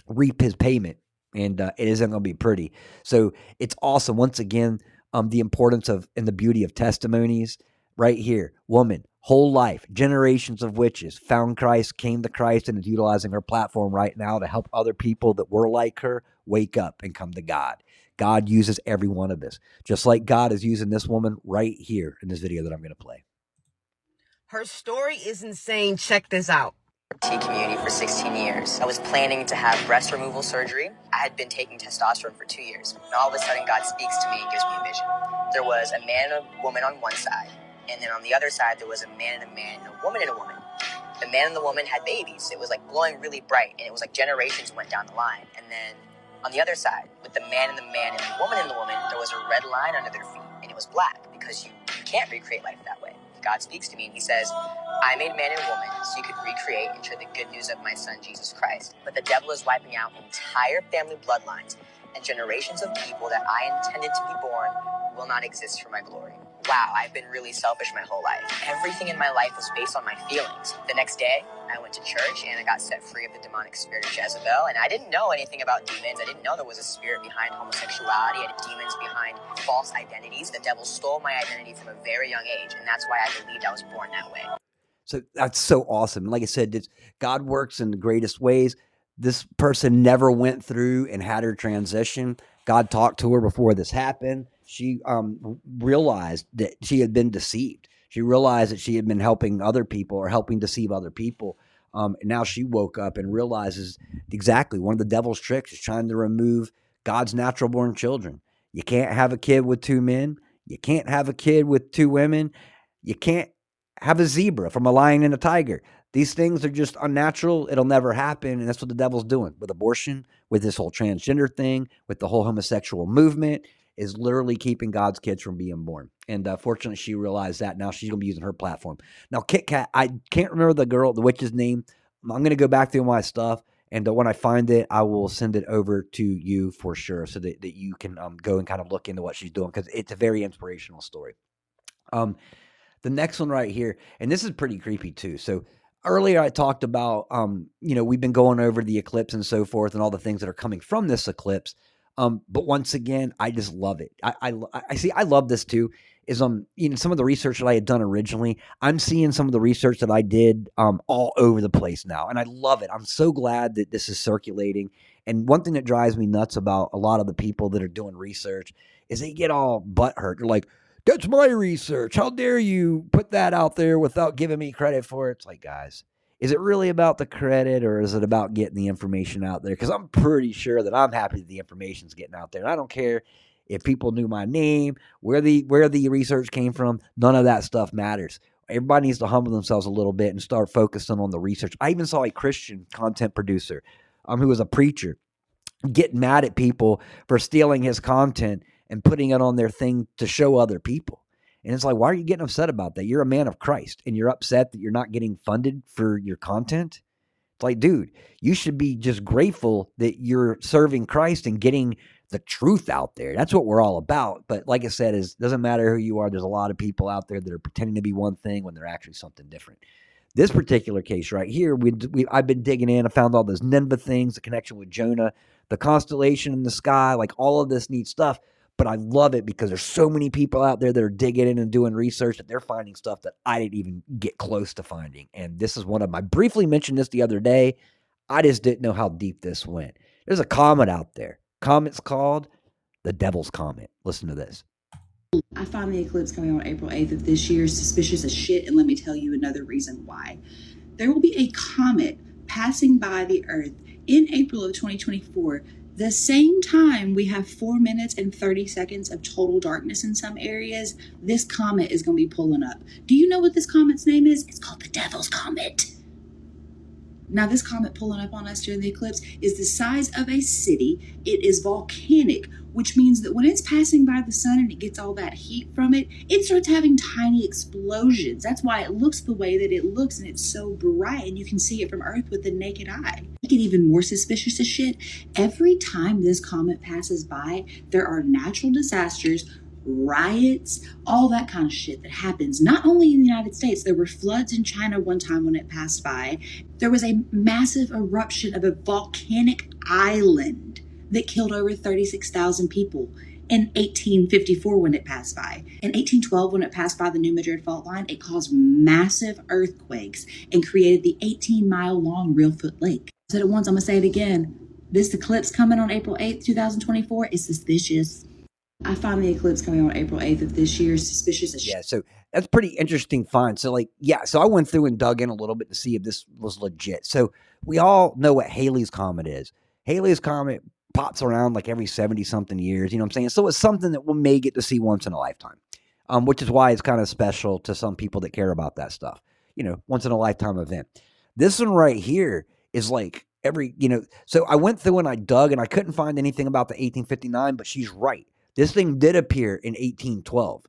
reap his payment, and uh, it isn't going to be pretty. So it's awesome. Once again, um, the importance of and the beauty of testimonies right here. Woman, whole life, generations of witches, found Christ, came to Christ, and is utilizing her platform right now to help other people that were like her wake up and come to God. God uses every one of this, just like God is using this woman right here in this video that I'm going to play. Her story is insane. Check this out. T community for 16 years. I was planning to have breast removal surgery. I had been taking testosterone for two years. And all of a sudden, God speaks to me and gives me a vision. There was a man and a woman on one side, and then on the other side, there was a man and a man and a woman and a woman. The man and the woman had babies. It was like glowing really bright, and it was like generations went down the line. And then on the other side, with the man and the man and the woman and the woman, there was a red line under their feet, and it was black because you, you can't recreate life that way. God speaks to me and he says, I made man and woman so you could recreate and share the good news of my son, Jesus Christ. But the devil is wiping out entire family bloodlines and generations of people that I intended to be born will not exist for my glory wow, I've been really selfish my whole life. Everything in my life was based on my feelings. The next day, I went to church and I got set free of the demonic spirit of Jezebel. And I didn't know anything about demons. I didn't know there was a spirit behind homosexuality and demons behind false identities. The devil stole my identity from a very young age. And that's why I believed I was born that way. So that's so awesome. Like I said, God works in the greatest ways. This person never went through and had her transition. God talked to her before this happened she um, realized that she had been deceived. She realized that she had been helping other people or helping deceive other people. Um, and now she woke up and realizes exactly one of the devil's tricks is trying to remove God's natural born children. You can't have a kid with two men. You can't have a kid with two women. You can't have a zebra from a lion and a tiger. These things are just unnatural. It'll never happen. And that's what the devil's doing with abortion, with this whole transgender thing, with the whole homosexual movement is literally keeping God's kids from being born. And uh, fortunately, she realized that. Now she's going to be using her platform. Now, Kit Kat, I can't remember the girl, the witch's name. I'm going to go back through my stuff. And uh, when I find it, I will send it over to you for sure so that, that you can um, go and kind of look into what she's doing because it's a very inspirational story. Um, the next one right here, and this is pretty creepy too. So earlier I talked about, um, you know, we've been going over the eclipse and so forth and all the things that are coming from this eclipse. Um, but once again, I just love it. I, I, I see. I love this too. Is um, you know, some of the research that I had done originally, I'm seeing some of the research that I did um all over the place now, and I love it. I'm so glad that this is circulating. And one thing that drives me nuts about a lot of the people that are doing research is they get all butt hurt. They're like, that's my research. How dare you put that out there without giving me credit for it? It's like, guys, is it really about the credit or is it about getting the information out there? Because I'm pretty sure that I'm happy that the information's getting out there. And I don't care if people knew my name, where the where the research came from, none of that stuff matters. Everybody needs to humble themselves a little bit and start focusing on the research. I even saw a Christian content producer um, who was a preacher get mad at people for stealing his content and putting it on their thing to show other people. And it's like, why are you getting upset about that? You're a man of Christ and you're upset that you're not getting funded for your content. It's like, dude, you should be just grateful that you're serving Christ and getting the truth out there. That's what we're all about. But like I said, is doesn't matter who you are. There's a lot of people out there that are pretending to be one thing when they're actually something different. This particular case right here, we, we I've been digging in. I found all those Nineveh things, the connection with Jonah, the constellation in the sky, like all of this neat stuff but I love it because there's so many people out there that are digging in and doing research that they're finding stuff that I didn't even get close to finding. And this is one of them. I briefly mentioned this the other day. I just didn't know how deep this went. There's a comet out there. Comet's called the Devil's Comet. Listen to this. I find the eclipse coming on April 8th of this year suspicious as shit, and let me tell you another reason why. There will be a comet passing by the Earth in April of 2024 the same time we have four minutes and 30 seconds of total darkness in some areas, this comet is going to be pulling up. Do you know what this comet's name is? It's called the Devil's Comet. Now, this comet pulling up on us during the eclipse is the size of a city. It is volcanic, which means that when it's passing by the sun and it gets all that heat from it, it starts having tiny explosions. That's why it looks the way that it looks and it's so bright and you can see it from Earth with the naked eye. Make it even more suspicious as shit. Every time this comet passes by, there are natural disasters riots, all that kind of shit that happens not only in the United States. There were floods in China one time when it passed by. There was a massive eruption of a volcanic island that killed over 36,000 people in 1854 when it passed by. In 1812, when it passed by the New Madrid fault line, it caused massive earthquakes and created the 18 mile long Reelfoot Lake. I said it once, I'm to say it again. This eclipse coming on April 8th, 2024 is suspicious. I find the eclipse coming on April 8th of this year suspicious as Yeah, so that's pretty interesting find. So like, yeah, so I went through and dug in a little bit to see if this was legit. So we all know what Halley's comet is. Halley's comet pops around like every 70 something years, you know what I'm saying? So it's something that we may get to see once in a lifetime. Um, which is why it's kind of special to some people that care about that stuff. You know, once in a lifetime event. This one right here is like every, you know, so I went through and I dug and I couldn't find anything about the 1859, but she's right. This thing did appear in 1812.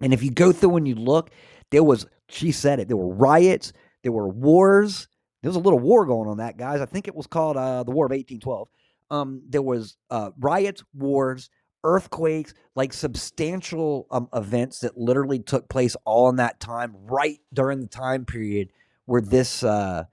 And if you go through and you look, there was, she said it, there were riots, there were wars. There was a little war going on that, guys. I think it was called uh, the War of 1812 um, there was uh, riots, wars, earthquakes, like substantial um, events that literally took place all in that time, right during the time period where this uh,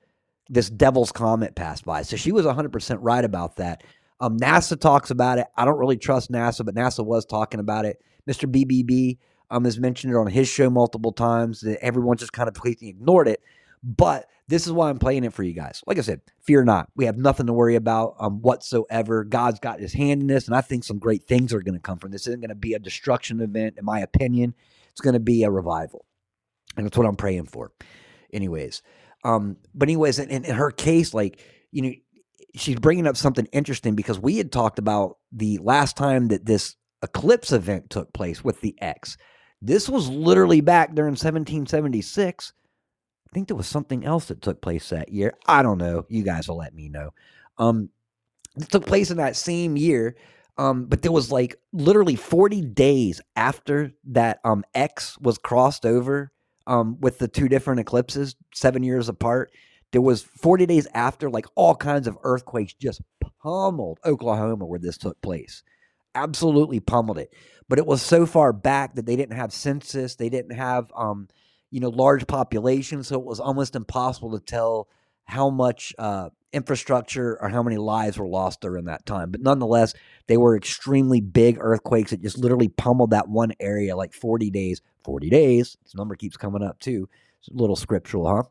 this Devil's Comet passed by. So she was 100% right about that. Um, NASA talks about it. I don't really trust NASA, but NASA was talking about it. Mr. BBB um, has mentioned it on his show multiple times. That everyone just kind of completely ignored it. But this is why I'm playing it for you guys. Like I said, fear not. We have nothing to worry about um, whatsoever. God's got his hand in this, and I think some great things are going to come from this. isn't going to be a destruction event, in my opinion. It's going to be a revival. And that's what I'm praying for. Anyways, um, but anyways, in, in her case, like, you know, she's bringing up something interesting because we had talked about the last time that this eclipse event took place with the X. This was literally back during 1776 I think there was something else that took place that year. I don't know. You guys will let me know. Um, it took place in that same year. Um, but there was like literally 40 days after that um X was crossed over um with the two different eclipses, seven years apart. There was 40 days after, like all kinds of earthquakes just pummeled Oklahoma where this took place. Absolutely pummeled it. But it was so far back that they didn't have census, they didn't have um, you know, large population, so it was almost impossible to tell how much uh, infrastructure or how many lives were lost during that time. But nonetheless, they were extremely big earthquakes that just literally pummeled that one area like 40 days. 40 days. This number keeps coming up too. It's a little scriptural, huh?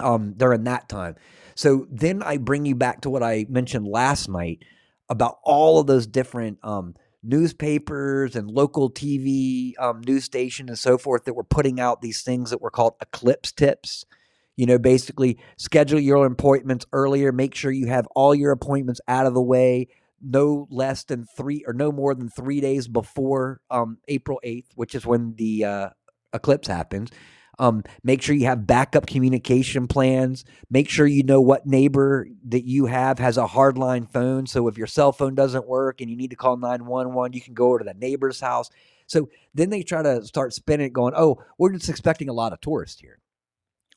Um, during that time. So then I bring you back to what I mentioned last night about all of those different um, newspapers and local TV um, news station and so forth that were putting out these things that were called eclipse tips. You know, basically schedule your appointments earlier. Make sure you have all your appointments out of the way no less than three or no more than three days before um, April 8th, which is when the uh, eclipse happens. Um, make sure you have backup communication plans. Make sure you know what neighbor that you have has a hardline phone. So if your cell phone doesn't work and you need to call 911, you can go over to the neighbor's house. So then they try to start spinning it, going, oh, we're just expecting a lot of tourists here.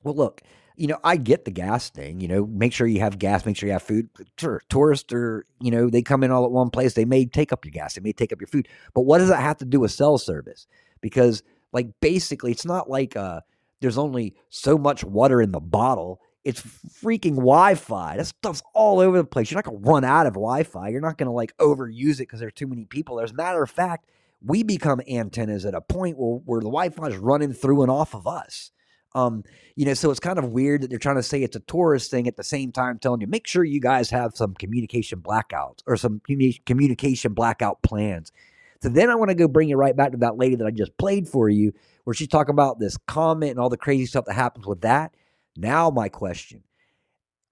Well, look, you know, I get the gas thing. You know, make sure you have gas, make sure you have food. Sure, tourists are, you know, they come in all at one place. They may take up your gas, they may take up your food. But what does that have to do with cell service? Because, like, basically, it's not like uh, there's only so much water in the bottle. It's freaking Wi-Fi. That stuff's all over the place. You're not gonna run out of Wi-Fi. You're not gonna like overuse it because there's too many people. As a matter of fact, we become antennas at a point where, where the Wi-Fi is running through and off of us. Um, you know, so it's kind of weird that they're trying to say it's a tourist thing at the same time telling you make sure you guys have some communication blackouts or some communication blackout plans. So then I want to go bring you right back to that lady that I just played for you, where she's talking about this comet and all the crazy stuff that happens with that. Now, my question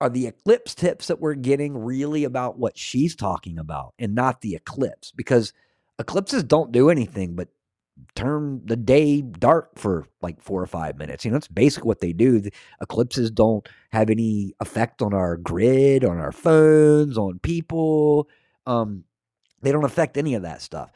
are the eclipse tips that we're getting really about what she's talking about and not the eclipse? Because eclipses don't do anything but turn the day dark for like four or five minutes. You know, that's basically what they do. The eclipses don't have any effect on our grid, on our phones, on people. Um, they don't affect any of that stuff.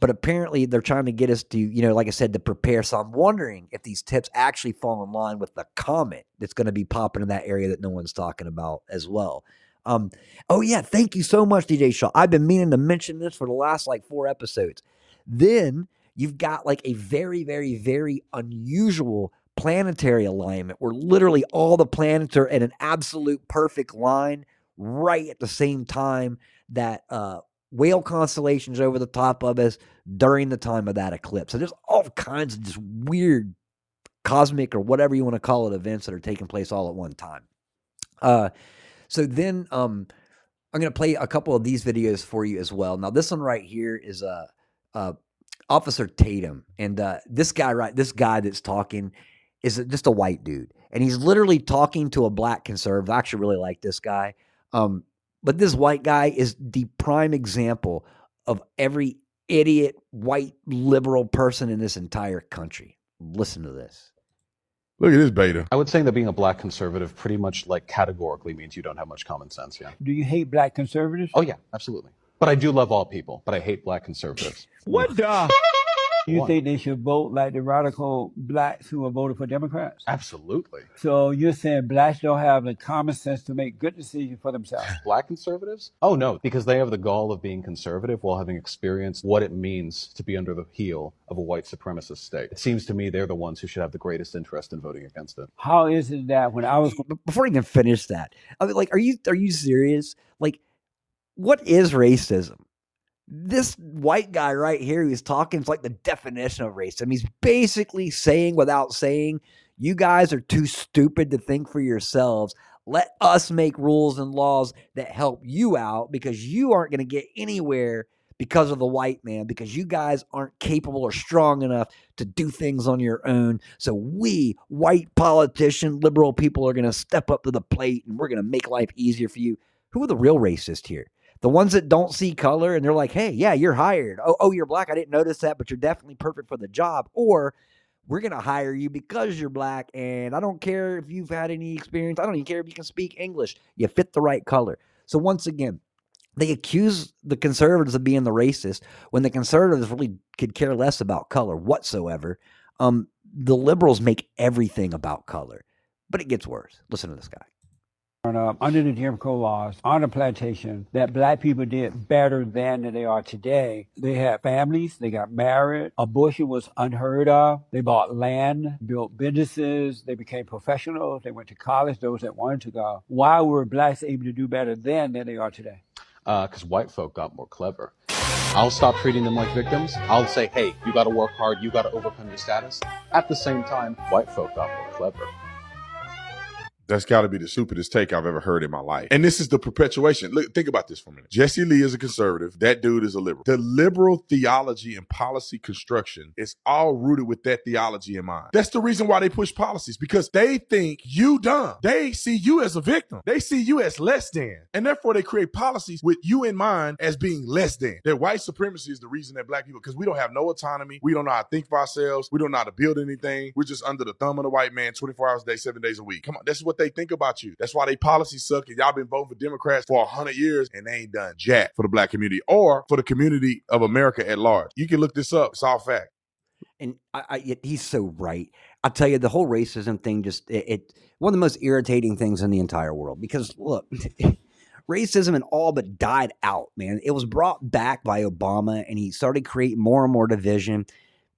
But apparently, they're trying to get us to, you know, like I said, to prepare. So I'm wondering if these tips actually fall in line with the comet that's going to be popping in that area that no one's talking about as well. Um, oh yeah, thank you so much, DJ Shaw. I've been meaning to mention this for the last like four episodes. Then you've got like a very, very, very unusual planetary alignment where literally all the planets are in an absolute perfect line right at the same time that uh, whale constellations over the top of us during the time of that eclipse. So there's all kinds of just weird cosmic or whatever you want to call it events that are taking place all at one time. Uh, so then um, I'm going to play a couple of these videos for you as well. Now this one right here is a, a Officer Tatum, and uh, this guy right, this guy that's talking is just a white dude, and he's literally talking to a black conservative. I actually really like this guy, um, but this white guy is the prime example of every idiot white liberal person in this entire country. Listen to this. Look at this beta. I would say that being a black conservative pretty much like categorically means you don't have much common sense. Yeah. Do you hate black conservatives? Oh yeah, absolutely. But I do love all people, but I hate black conservatives. What the? You think they should vote like the radical blacks who are voting for Democrats? Absolutely. So you're saying blacks don't have the common sense to make good decisions for themselves? [laughs] Black conservatives? Oh no, because they have the gall of being conservative while having experienced what it means to be under the heel of a white supremacist state. It seems to me they're the ones who should have the greatest interest in voting against it. How is it that when I was before I even finish that, I mean, like, are you are you serious? Like, what is racism? This white guy right here who's talking is like the definition of racism. He's basically saying without saying, you guys are too stupid to think for yourselves. Let us make rules and laws that help you out because you aren't going to get anywhere because of the white man, because you guys aren't capable or strong enough to do things on your own. So we, white politician, liberal people, are going to step up to the plate and we're going to make life easier for you. Who are the real racists here? The ones that don't see color and they're like, hey, yeah, you're hired. Oh, oh, you're black. I didn't notice that, but you're definitely perfect for the job. Or we're going to hire you because you're black. And I don't care if you've had any experience. I don't even care if you can speak English. You fit the right color. So, once again, they accuse the conservatives of being the racist when the conservatives really could care less about color whatsoever. Um, the liberals make everything about color, but it gets worse. Listen to this guy. Up under the Jim Crow laws on the plantation that black people did better than they are today. They had families, they got married, abortion was unheard of. They bought land, built businesses, they became professionals, they went to college, those that wanted to go. Why were blacks able to do better then than they are today? Uh, because white folk got more clever. I'll stop treating them like victims. I'll say, hey, you got to work hard, you got to overcome your status. At the same time, white folk got more clever. That's got to be the stupidest take I've ever heard in my life. And this is the perpetuation. Look, think about this for a minute. Jesse Lee is a conservative. That dude is a liberal. The liberal theology and policy construction is all rooted with that theology in mind. That's the reason why they push policies because they think you dumb. They see you as a victim. They see you as less than. And therefore they create policies with you in mind as being less than. That white supremacy is the reason that black people, because we don't have no autonomy. We don't know how to think for ourselves. We don't know how to build anything. We're just under the thumb of the white man 24 hours a day, seven days a week. Come on. That's what they think about you. That's why they policies suck. And y'all been voting for Democrats for hundred years and they ain't done jack for the black community or for the community of America at large. You can look this up. It's all fact. And I, I, he's so right. I'll tell you, the whole racism thing just it, it one of the most irritating things in the entire world. Because look, [laughs] racism and all but died out, man. It was brought back by Obama, and he started creating more and more division.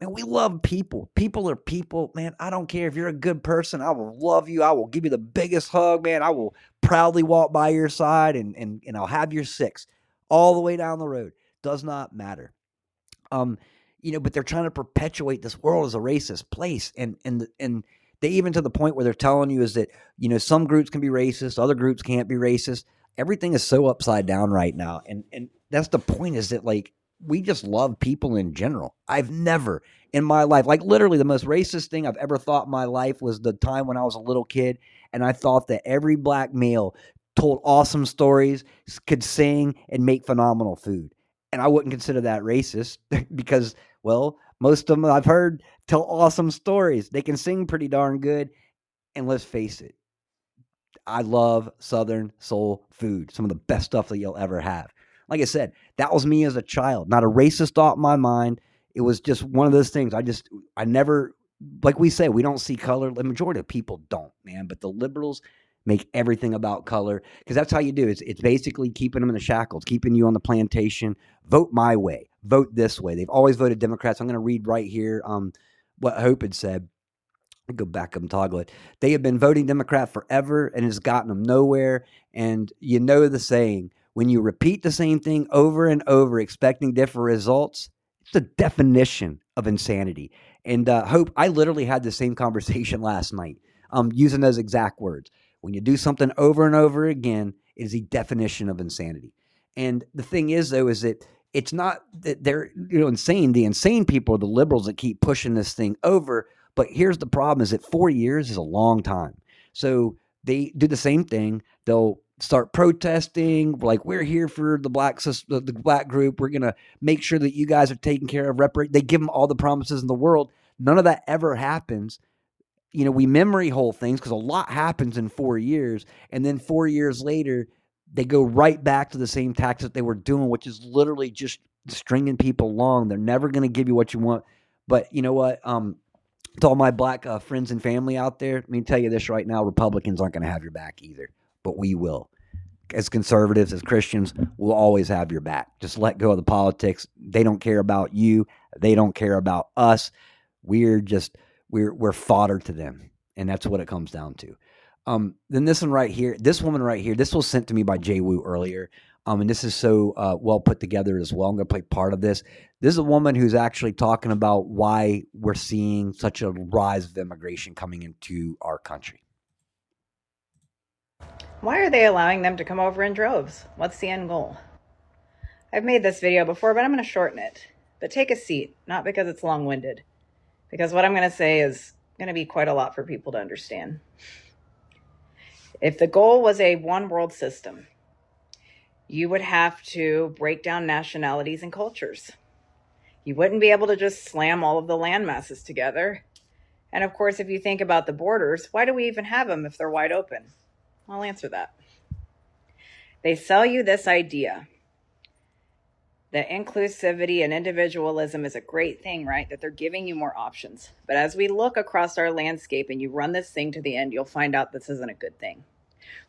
Man, we love people. People are people, man. I don't care if you're a good person. I will love you. I will give you the biggest hug, man. I will proudly walk by your side, and and and I'll have your six all the way down the road. Does not matter. Um, you know, but they're trying to perpetuate this world as a racist place, and and and they even to the point where they're telling you is that you know some groups can be racist, other groups can't be racist. Everything is so upside down right now, and and that's the point is that like we just love people in general. I've never in my life, like literally the most racist thing I've ever thought in my life was the time when I was a little kid and I thought that every black male told awesome stories, could sing and make phenomenal food. And I wouldn't consider that racist [laughs] because, well, most of them I've heard tell awesome stories. They can sing pretty darn good. And let's face it, I love Southern soul food, some of the best stuff that you'll ever have. Like I said, that was me as a child, not a racist thought in my mind. It was just one of those things. I just, I never, like we say, we don't see color. The majority of people don't, man. But the liberals make everything about color because that's how you do it. It's, it's basically keeping them in the shackles, keeping you on the plantation. Vote my way, vote this way. They've always voted Democrats. I'm going to read right here um, what Hope had said go back and toggle it. They have been voting Democrat forever and it's gotten them nowhere. And you know the saying when you repeat the same thing over and over, expecting different results, it's the definition of insanity. And uh, Hope, I literally had the same [laughs] conversation last night um, using those exact words. When you do something over and over again, it is the definition of insanity. And the thing is, though, is that it's not that they're you know insane. The insane people are the liberals that keep pushing this thing over. But here's the problem: is that four years is a long time. So they do the same thing. They'll start protesting, like we're here for the black the black group. We're gonna make sure that you guys are taken care of. They give them all the promises in the world. None of that ever happens you know, we memory hole things because a lot happens in four years. And then four years later, they go right back to the same tactics that they were doing, which is literally just stringing people along. They're never going to give you what you want. But you know what? Um, to all my black uh, friends and family out there, let me tell you this right now Republicans aren't going to have your back either, but we will. As conservatives, as Christians, we'll always have your back. Just let go of the politics. They don't care about you, they don't care about us. We're just we're we're fodder to them, and that's what it comes down to. Um, then this one right here, this woman right here, this was sent to me by Jay Wu earlier, um, and this is so uh, well put together as well. I'm going to play part of this. This is a woman who's actually talking about why we're seeing such a rise of immigration coming into our country. Why are they allowing them to come over in droves? What's the end goal? I've made this video before, but I'm going to shorten it. But take a seat, not because it's long winded, because what I'm going to say is going to be quite a lot for people to understand. If the goal was a one world system, you would have to break down nationalities and cultures. You wouldn't be able to just slam all of the land masses together. And of course, if you think about the borders, why do we even have them if they're wide open? I'll answer that. They sell you this idea that inclusivity and individualism is a great thing, right? That they're giving you more options. But as we look across our landscape and you run this thing to the end, you'll find out this isn't a good thing.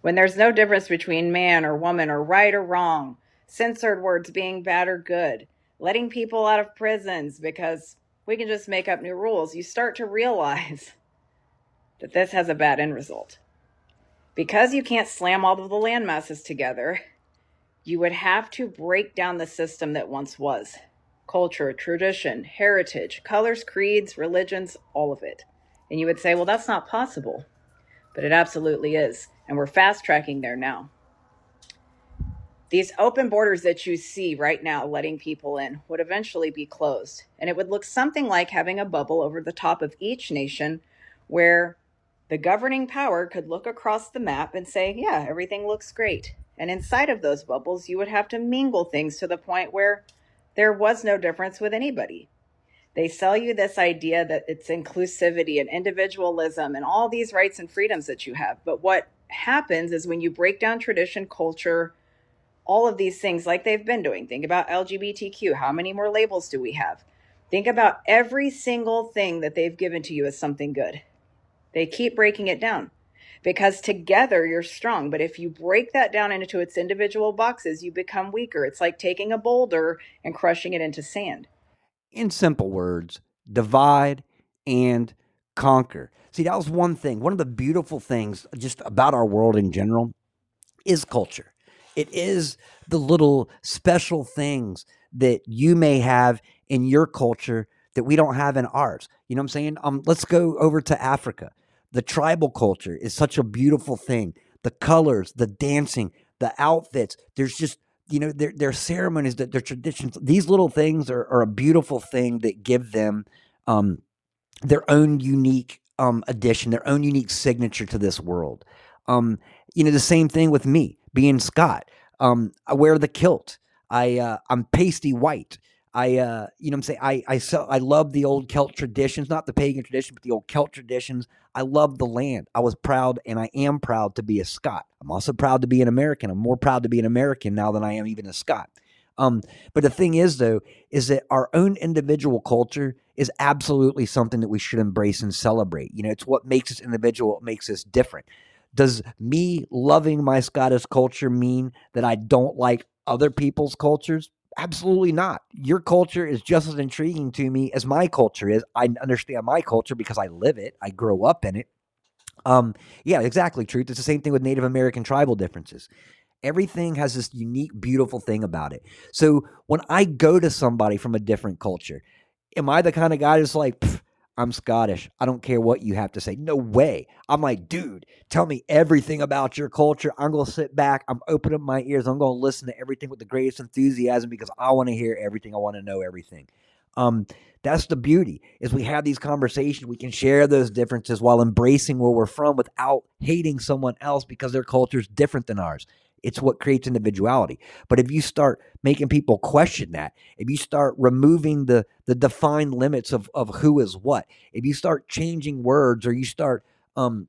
When there's no difference between man or woman or right or wrong, censored words being bad or good, letting people out of prisons because we can just make up new rules, you start to realize [laughs] that this has a bad end result. Because you can't slam all of the land masses together, you would have to break down the system that once was culture, tradition, heritage, colors, creeds, religions, all of it. And you would say, well, that's not possible. But it absolutely is. And we're fast tracking there now. These open borders that you see right now letting people in would eventually be closed. And it would look something like having a bubble over the top of each nation where the governing power could look across the map and say, yeah, everything looks great. And inside of those bubbles, you would have to mingle things to the point where there was no difference with anybody. They sell you this idea that it's inclusivity and individualism and all these rights and freedoms that you have. But what happens is when you break down tradition, culture, all of these things like they've been doing, think about LGBTQ. How many more labels do we have? Think about every single thing that they've given to you as something good. They keep breaking it down because together you're strong. But if you break that down into its individual boxes, you become weaker. It's like taking a boulder and crushing it into sand. In simple words, divide and conquer. See, that was one thing. One of the beautiful things just about our world in general is culture. It is the little special things that you may have in your culture that we don't have in ours. You know what I'm saying? Um, let's go over to Africa the tribal culture is such a beautiful thing. The colors, the dancing, the outfits. There's just you know their their ceremonies, their, their traditions. These little things are, are a beautiful thing that give them um, their own unique um, addition, their own unique signature to this world. Um, you know the same thing with me being Scot. Um, I wear the kilt. I uh, I'm pasty white. I, uh, you know, I'm saying I, I, so, I love the old Celt traditions, not the pagan tradition, but the old Celt traditions. I love the land. I was proud, and I am proud to be a Scot. I'm also proud to be an American. I'm more proud to be an American now than I am even a Scot. Um, but the thing is, though, is that our own individual culture is absolutely something that we should embrace and celebrate. You know, it's what makes us individual, what makes us different. Does me loving my Scottish culture mean that I don't like other people's cultures? Absolutely not. Your culture is just as intriguing to me as my culture is. I understand my culture because I live it, I grow up in it. Um, yeah, exactly, truth. It's the same thing with Native American tribal differences. Everything has this unique, beautiful thing about it. So when I go to somebody from a different culture, am I the kind of guy that's like, I'm Scottish. I don't care what you have to say. No way. I'm like, dude, tell me everything about your culture. I'm going to sit back. I'm opening my ears. I'm going to listen to everything with the greatest enthusiasm because I want to hear everything. I want to know everything. Um, that's the beauty is we have these conversations. We can share those differences while embracing where we're from without hating someone else because their culture is different than ours. It's what creates individuality. But if you start making people question that, if you start removing the the defined limits of of who is what, if you start changing words or you start um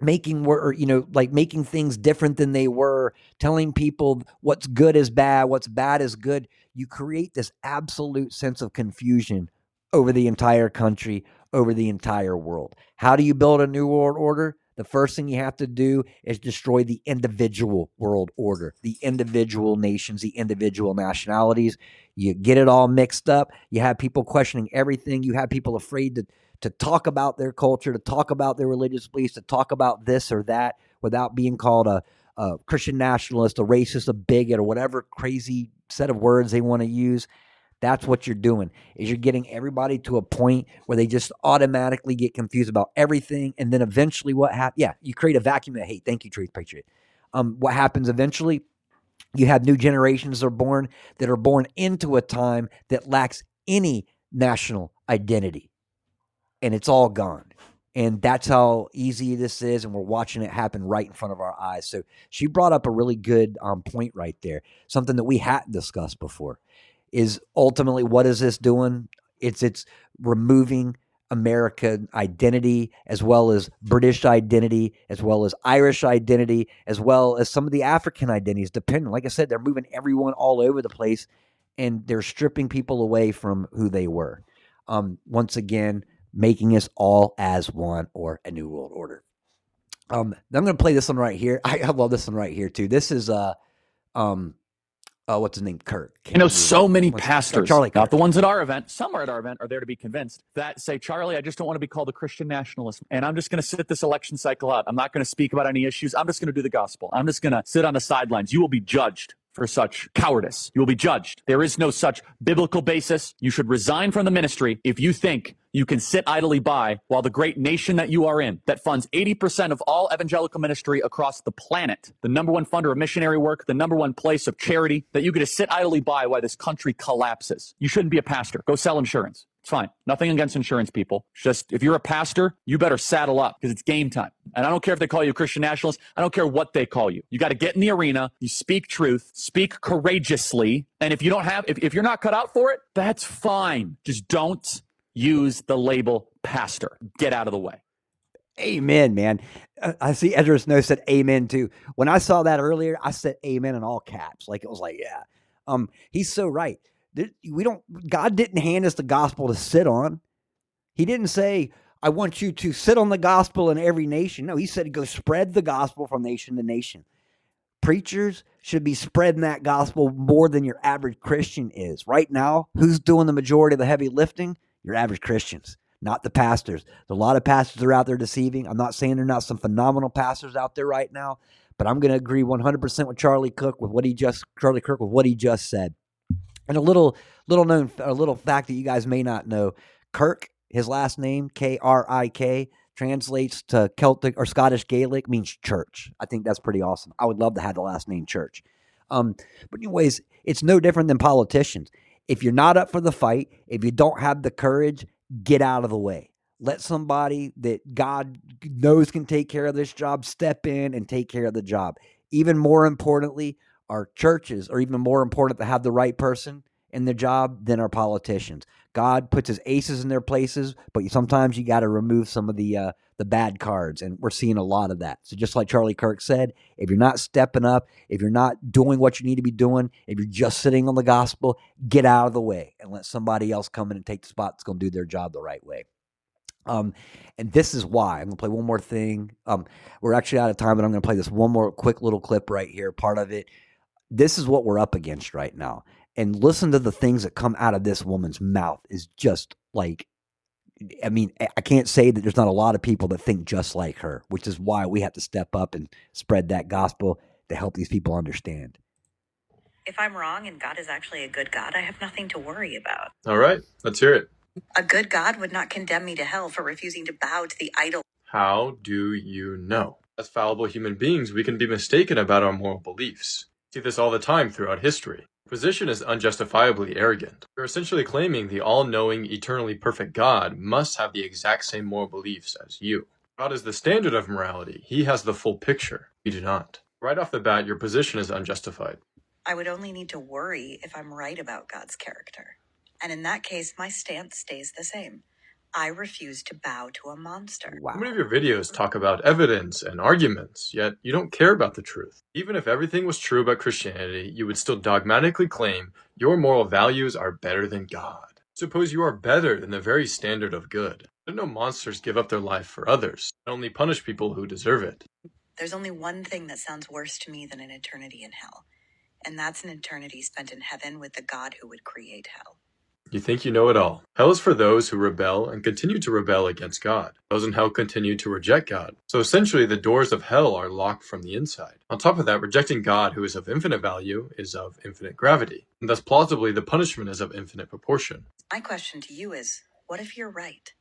making word you know like making things different than they were telling people what's good is bad what's bad is good you create this absolute sense of confusion over the entire country over the entire world how do you build a new world order the first thing you have to do is destroy the individual world order, the individual nations, the individual nationalities. You get it all mixed up. You have people questioning everything. You have people afraid to, to talk about their culture, to talk about their religious beliefs, to talk about this or that without being called a, a Christian nationalist, a racist, a bigot, or whatever crazy set of words they want to use. That's what you're doing. Is you're getting everybody to a point where they just automatically get confused about everything, and then eventually, what happens? Yeah, you create a vacuum of hate. Thank you, Truth Patriot. Um, what happens eventually? You have new generations that are born that are born into a time that lacks any national identity, and it's all gone. And that's how easy this is, and we're watching it happen right in front of our eyes. So she brought up a really good um, point right there, something that we hadn't discussed before is ultimately what is this doing? It's it's removing American identity as well as British identity, as well as Irish identity, as well as some of the African identities, depending. Like I said, they're moving everyone all over the place. and they're stripping people away from who they were. Um, once again, making us all as one or a new world order. Um, I'm going to play this one right here. [laughs] I, I love this one right here too. This is uh, um, uh, what's his name? Kirk. You know, so many pastors, Charlie not Kirk. the ones at our event, some are at our event, are there to be convinced that say, Charlie, I just don't want to be called a Christian nationalist. And I'm just going to sit this election cycle out. I'm not going to speak about any issues. I'm just going to do the gospel. I'm just going to sit on the sidelines. You will be judged for such cowardice. You will be judged. There is no such biblical basis. You should resign from the ministry if you think you can sit idly by while the great nation that you are in, that funds 80% of all evangelical ministry across the planet, the number one funder of missionary work, the number one place of charity, that you get to sit idly by while this country collapses. You shouldn't be a pastor. Go sell insurance. It's fine. Nothing against insurance people. Just if you're a pastor, you better saddle up because it's game time. And I don't care if they call you a Christian nationalist. I don't care what they call you. You got to get in the arena. You speak truth, speak courageously. And if you don't have, if, if you're not cut out for it, that's fine. Just don't use the label pastor. Get out of the way. Amen, man. Uh, I see Ezra Snow said amen too. When I saw that earlier, I said amen in all caps. Like it was like, yeah. Um, he's so right. We don't God didn't hand us the gospel to sit on. He didn't say, I want you to sit on the gospel in every nation. No, he said go spread the gospel from nation to nation. Preachers should be spreading that gospel more than your average Christian is. Right now, who's doing the majority of the heavy lifting? Your average Christians, not the pastors. There's a lot of pastors are out there deceiving. I'm not saying there are not some phenomenal pastors out there right now, but I'm going to agree 100% with Charlie Cook with what he just Charlie Kirk with what he just said. And a little little known a little fact that you guys may not know, Kirk, his last name K R I K translates to Celtic or Scottish Gaelic means church. I think that's pretty awesome. I would love to have the last name church. Um, but anyways, it's no different than politicians. If you're not up for the fight, if you don't have the courage, get out of the way. Let somebody that God knows can take care of this job step in and take care of the job. Even more importantly, our churches are even more important to have the right person in the job than our politicians. God puts his aces in their places, but sometimes you got to remove some of the uh, the bad cards, and we're seeing a lot of that. So just like Charlie Kirk said, if you're not stepping up, if you're not doing what you need to be doing, if you're just sitting on the gospel, get out of the way and let somebody else come in and take the spot that's going to do their job the right way. Um, and this is why I'm gonna play one more thing. Um, we're actually out of time, but I'm gonna play this one more quick little clip right here. Part of it. This is what we're up against right now. And listen to the things that come out of this woman's mouth is just like, I mean, I I can't say that there's not a lot of people that think just like her, which is why we have to step up and spread that gospel to help these people understand. If I'm wrong and God is actually a good God, I have nothing to worry about. All right, let's hear it. A good God would not condemn me to hell for refusing to bow to the idol. How do you know? As fallible human beings, we can be mistaken about our moral beliefs. See this all the time throughout history. Position is unjustifiably arrogant. You're essentially claiming the all knowing, eternally perfect God must have the exact same moral beliefs as you. God is the standard of morality, He has the full picture. You do not. Right off the bat, your position is unjustified. I would only need to worry if I'm right about God's character. And in that case, my stance stays the same. I refuse to bow to a monster. How many of your videos talk about evidence and arguments, yet you don't care about the truth? Even if everything was true about Christianity, you would still dogmatically claim your moral values are better than God. Suppose you are better than the very standard of good. Let no monsters give up their life for others, and only punish people who deserve it. There's only one thing that sounds worse to me than an eternity in hell, and that's an eternity spent in heaven with the God who would create hell. You think you know it all. Hell is for those who rebel and continue to rebel against God. Those in hell continue to reject God. So essentially, the doors of hell are locked from the inside. On top of that, rejecting God, who is of infinite value, is of infinite gravity. And thus, plausibly, the punishment is of infinite proportion. My question to you is what if you're right?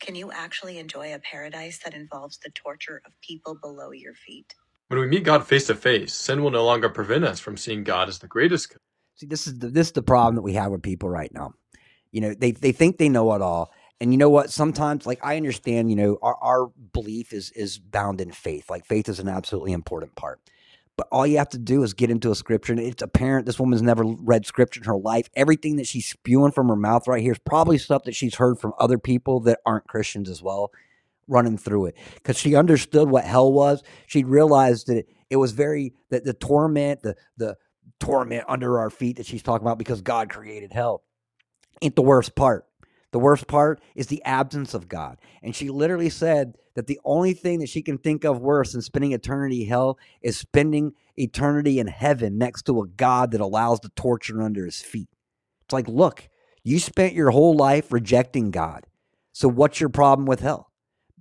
Can you actually enjoy a paradise that involves the torture of people below your feet? When we meet God face to face, sin will no longer prevent us from seeing God as the greatest good. See, this is the, this is the problem that we have with people right now. You know, they they think they know it all, and you know what? Sometimes, like I understand, you know, our our belief is is bound in faith. Like faith is an absolutely important part. But all you have to do is get into a scripture, and it's apparent this woman's never read scripture in her life. Everything that she's spewing from her mouth right here is probably stuff that she's heard from other people that aren't Christians as well, running through it. Because she understood what hell was. She realized that it, it was very that the torment, the the torment under our feet that she's talking about because God created hell. Ain't the worst part. The worst part is the absence of God. And she literally said that the only thing that she can think of worse than spending eternity hell is spending eternity in heaven next to a God that allows the torture under his feet. It's like, look, you spent your whole life rejecting God. So what's your problem with hell?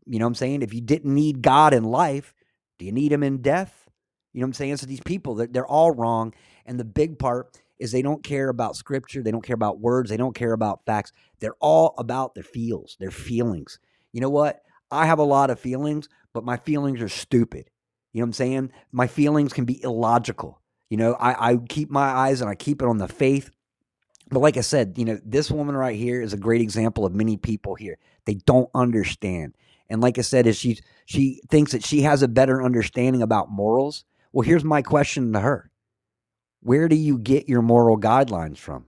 You know what I'm saying? If you didn't need God in life, do you need him in death? You know what I'm saying? So these people, they're, they're all wrong. And the big part is they don't care about scripture. They don't care about words. They don't care about facts. They're all about their feels, their feelings. You know what? I have a lot of feelings, but my feelings are stupid. You know what I'm saying? My feelings can be illogical. You know, I, I keep my eyes and I keep it on the faith. But like I said, you know, this woman right here is a great example of many people here. They don't understand. And like I said, is she she thinks that she has a better understanding about morals. Well, here's my question to her. Where do you get your moral guidelines from?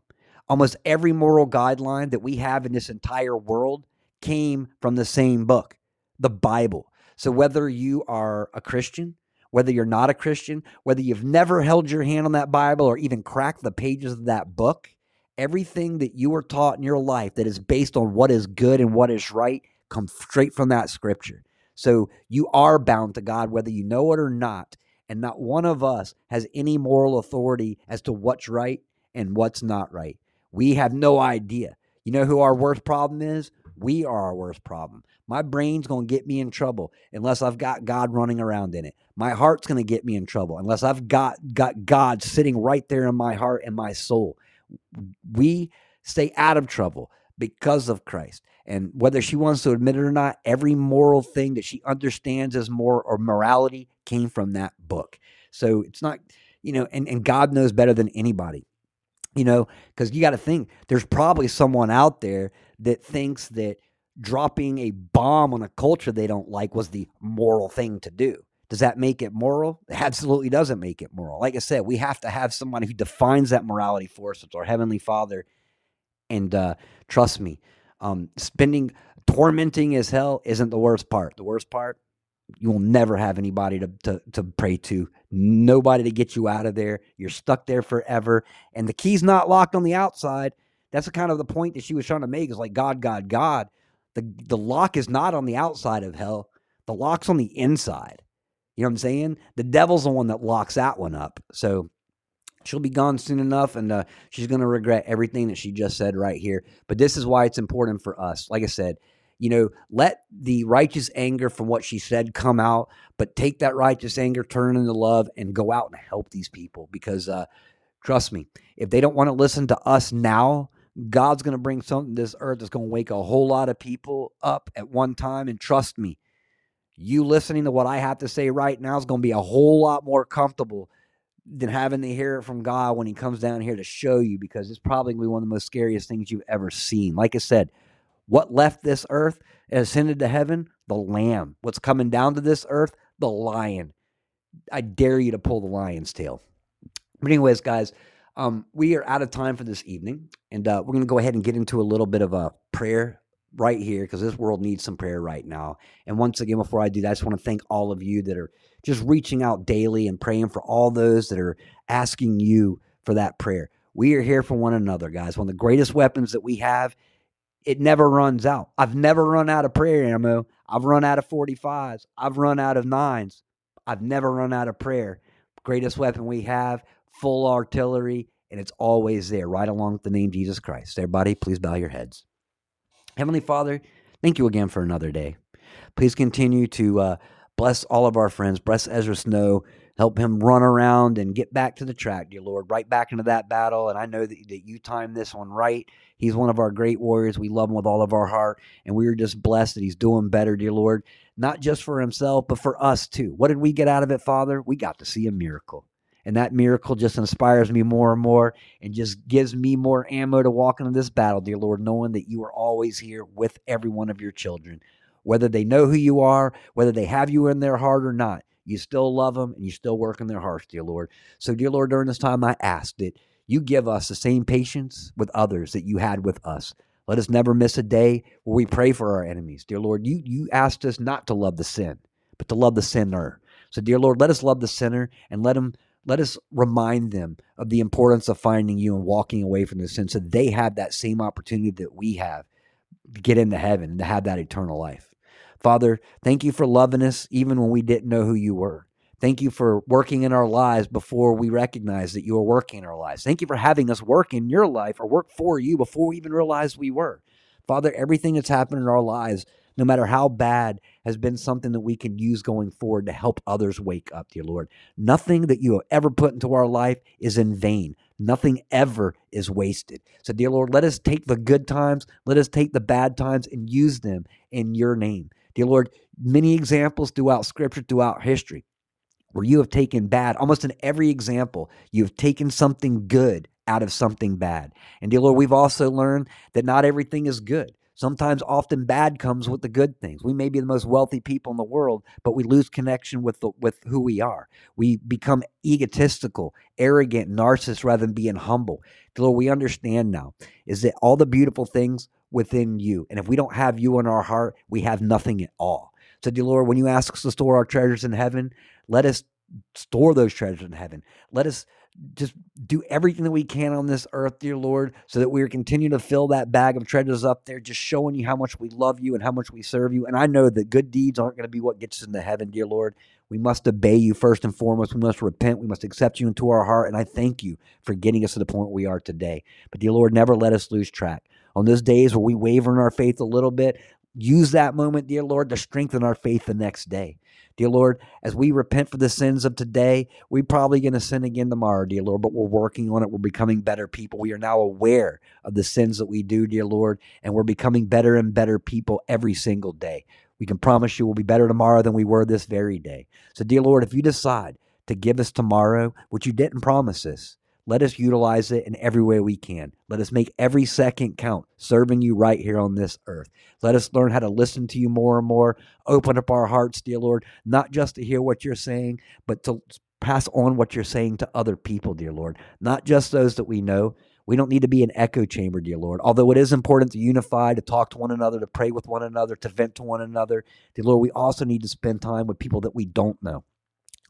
Almost every moral guideline that we have in this entire world came from the same book, the Bible. So whether you are a Christian, whether you're not a Christian, whether you've never held your hand on that Bible or even cracked the pages of that book, everything that you were taught in your life that is based on what is good and what is right comes straight from that scripture. So you are bound to God whether you know it or not. And not one of us has any moral authority as to what's right and what's not right. We have no idea. You know who our worst problem is? We are our worst problem. My brain's going to get me in trouble unless I've got God running around in it. My heart's going to get me in trouble unless I've got got God sitting right there in my heart and my soul. We stay out of trouble because of Christ. And whether she wants to admit it or not, every moral thing that she understands as more or morality came from that book. So it's not, you know, and, and God knows better than anybody, you know, because you got to think there's probably someone out there that thinks that dropping a bomb on a culture they don't like was the moral thing to do. Does that make it moral? It absolutely doesn't make it moral. Like I said, we have to have somebody who defines that morality for us. It's our Heavenly Father. And uh, trust me, um, spending, tormenting as hell isn't the worst part. The worst part, you will never have anybody to, to, to pray to, nobody to get you out of there. You're stuck there forever. And the key's not locked on the outside. That's the kind of the point that she was trying to make is like God, God, God. The, the lock is not on the outside of hell. The lock's on the inside. You know what I'm saying? The devil's the one that locks that one up. So she'll be gone soon enough and uh, she's going to regret everything that she just said right here. But this is why it's important for us. Like I said, you know, let the righteous anger from what she said come out, but take that righteous anger, turn into love, and go out and help these people. Because uh, trust me, if they don't want to listen to us now, God's going to bring something to this earth that's going to wake a whole lot of people up at one time. And trust me, you listening to what I have to say right now is going to be a whole lot more comfortable than having to hear it from God when He comes down here to show you because it's probably going to be one of the most scariest things you've ever seen. Like I said, what left this earth and ascended to heaven? The lamb. What's coming down to this earth? The lion. I dare you to pull the lion's tail. But, anyways, guys, um, we are out of time for this evening, and uh, we're going to go ahead and get into a little bit of a prayer right here because this world needs some prayer right now. And once again, before I do that, I just want to thank all of you that are just reaching out daily and praying for all those that are asking you for that prayer. We are here for one another, guys. One of the greatest weapons that we have, it never runs out. I've never run out of prayer ammo. I've run out of 45s. I've run out of nines. I've never run out of prayer. Greatest weapon we have, full artillery, and it's always there, right along with the name Jesus Christ. Everybody, please bow your heads. Heavenly Father, thank you again for another day. Please continue to uh, bless all of our friends. Bless Ezra Snow. Help him run around and get back to the track, dear Lord, right back into that battle. And I know that, that you timed this one right. He's one of our great warriors. We love him with all of our heart. And we are just blessed that he's doing better, dear Lord, not just for himself, but for us too. What did we get out of it, Father? We got to see a miracle. And that miracle just inspires me more and more and just gives me more ammo to walk into this battle, dear Lord, knowing that you are always here with every one of your children. Whether they know who you are, whether they have you in their heart or not, you still love them and you still work in their hearts, dear Lord. So, dear Lord, during this time, I ask that you give us the same patience with others that you had with us. Let us never miss a day where we pray for our enemies. Dear Lord, you, you asked us not to love the sin, but to love the sinner. So, dear Lord, let us love the sinner and let him let us remind them of the importance of finding you and walking away from the sin so they have that same opportunity that we have to get into heaven and to have that eternal life. Father, thank you for loving us even when we didn't know who you were. Thank you for working in our lives before we recognized that you were working in our lives. Thank you for having us work in your life or work for you before we even realized we were. Father, everything that's happened in our lives, no matter how bad, has been something that we can use going forward to help others wake up, dear Lord. Nothing that you have ever put into our life is in vain. Nothing ever is wasted. So, dear Lord, let us take the good times, let us take the bad times and use them in your name. Dear Lord, many examples throughout scripture, throughout history where you have taken bad, almost in every example, you've taken something good out of something bad. And dear Lord, we've also learned that not everything is good. Sometimes, often bad comes with the good things. We may be the most wealthy people in the world, but we lose connection with the, with who we are. We become egotistical, arrogant, narcissists rather than being humble. Dear Lord, we understand now is that all the beautiful things within you, and if we don't have you in our heart, we have nothing at all. So, dear Lord, when you ask us to store our treasures in heaven, let us store those treasures in heaven. Let us just do everything that we can on this earth, dear Lord, so that we are continuing to fill that bag of treasures up there, just showing you how much we love you and how much we serve you. And I know that good deeds aren't going to be what gets us into heaven, dear Lord. We must obey you first and foremost. We must repent. We must accept you into our heart. And I thank you for getting us to the point we are today. But, dear Lord, never let us lose track. On those days where we waver in our faith a little bit, use that moment, dear Lord, to strengthen our faith the next day. Dear Lord, as we repent for the sins of today, we're probably going to sin again tomorrow, dear Lord, but we're working on it. We're becoming better people. We are now aware of the sins that we do, dear Lord, and we're becoming better and better people every single day. We can promise you we'll be better tomorrow than we were this very day. So, dear Lord, if you decide to give us tomorrow, which you didn't promise us, let us utilize it in every way we can. Let us make every second count, serving you right here on this earth. Let us learn how to listen to you more and more. Open up our hearts, dear Lord, not just to hear what you're saying, but to pass on what you're saying to other people, dear Lord, not just those that we know. We don't need to be an echo chamber, dear Lord. Although it is important to unify, to talk to one another, to pray with one another, to vent to one another, dear Lord, we also need to spend time with people that we don't know.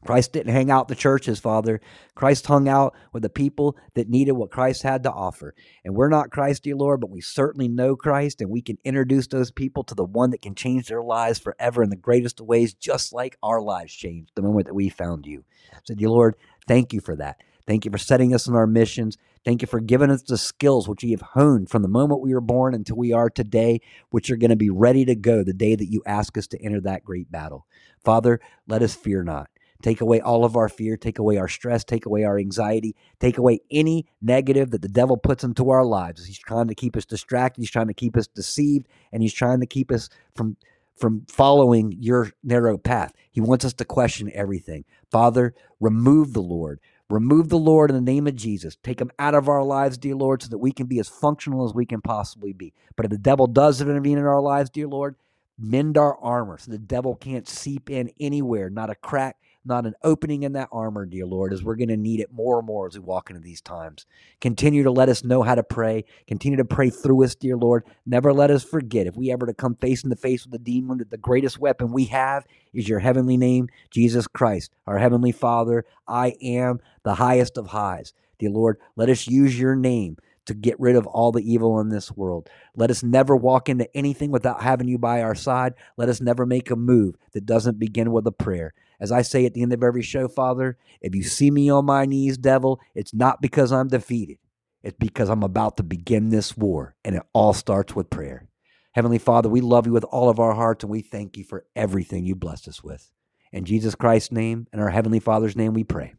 Christ didn't hang out the churches, Father. Christ hung out with the people that needed what Christ had to offer. And we're not Christ, dear Lord, but we certainly know Christ, and we can introduce those people to the one that can change their lives forever in the greatest of ways, just like our lives changed the moment that we found you. So, dear Lord, thank you for that. Thank you for setting us on our missions. Thank you for giving us the skills which you have honed from the moment we were born until we are today, which are going to be ready to go the day that you ask us to enter that great battle. Father, let us fear not. Take away all of our fear, take away our stress, take away our anxiety, take away any negative that the devil puts into our lives. He's trying to keep us distracted, he's trying to keep us deceived, and he's trying to keep us from from following your narrow path. He wants us to question everything. Father, remove the Lord. Remove the Lord in the name of Jesus. Take him out of our lives, dear Lord, so that we can be as functional as we can possibly be. But if the devil does intervene in our lives, dear Lord, mend our armor so the devil can't seep in anywhere, not a crack, not an opening in that armor, dear Lord, as we're going to need it more and more as we walk into these times. Continue to let us know how to pray. Continue to pray through us, dear Lord. Never let us forget if we ever to come face to face with the demon, that the greatest weapon we have is your heavenly name, Jesus Christ, our heavenly Father. I am the highest of highs. Dear Lord, let us use your name to get rid of all the evil in this world. Let us never walk into anything without having you by our side. Let us never make a move that doesn't begin with a prayer. As I say at the end of every show, Father, if you see me on my knees, devil, it's not because I'm defeated. It's because I'm about to begin this war, and it all starts with prayer. Heavenly Father, we love you with all of our hearts, and we thank you for everything you blessed us with. In Jesus Christ's name and our Heavenly Father's name, we pray.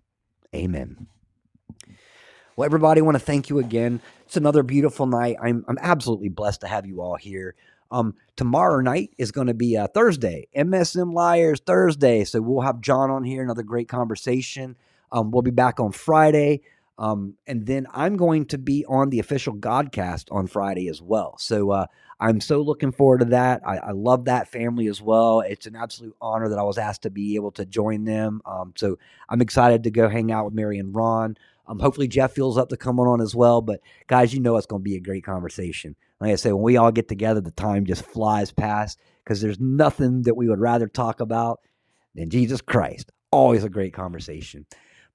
Amen. Well, everybody, I want to thank you again. It's another beautiful night. I'm, I'm absolutely blessed to have you all here. Um, tomorrow night is going to be a Thursday, MSM Liars Thursday. So we'll have John on here, another great conversation. Um, we'll be back on Friday. Um, and then I'm going to be on the official Godcast on Friday as well. So uh, I'm so looking forward to that. I, I, love that family as well. It's an absolute honor that I was asked to be able to join them. Um, so I'm excited to go hang out with Mary and Ron. Um, hopefully Jeff feels up to coming on as well. But guys, you know it's going to be a great conversation. Like I say, when we all get together, the time just flies past because there's nothing that we would rather talk about than Jesus Christ. Always a great conversation.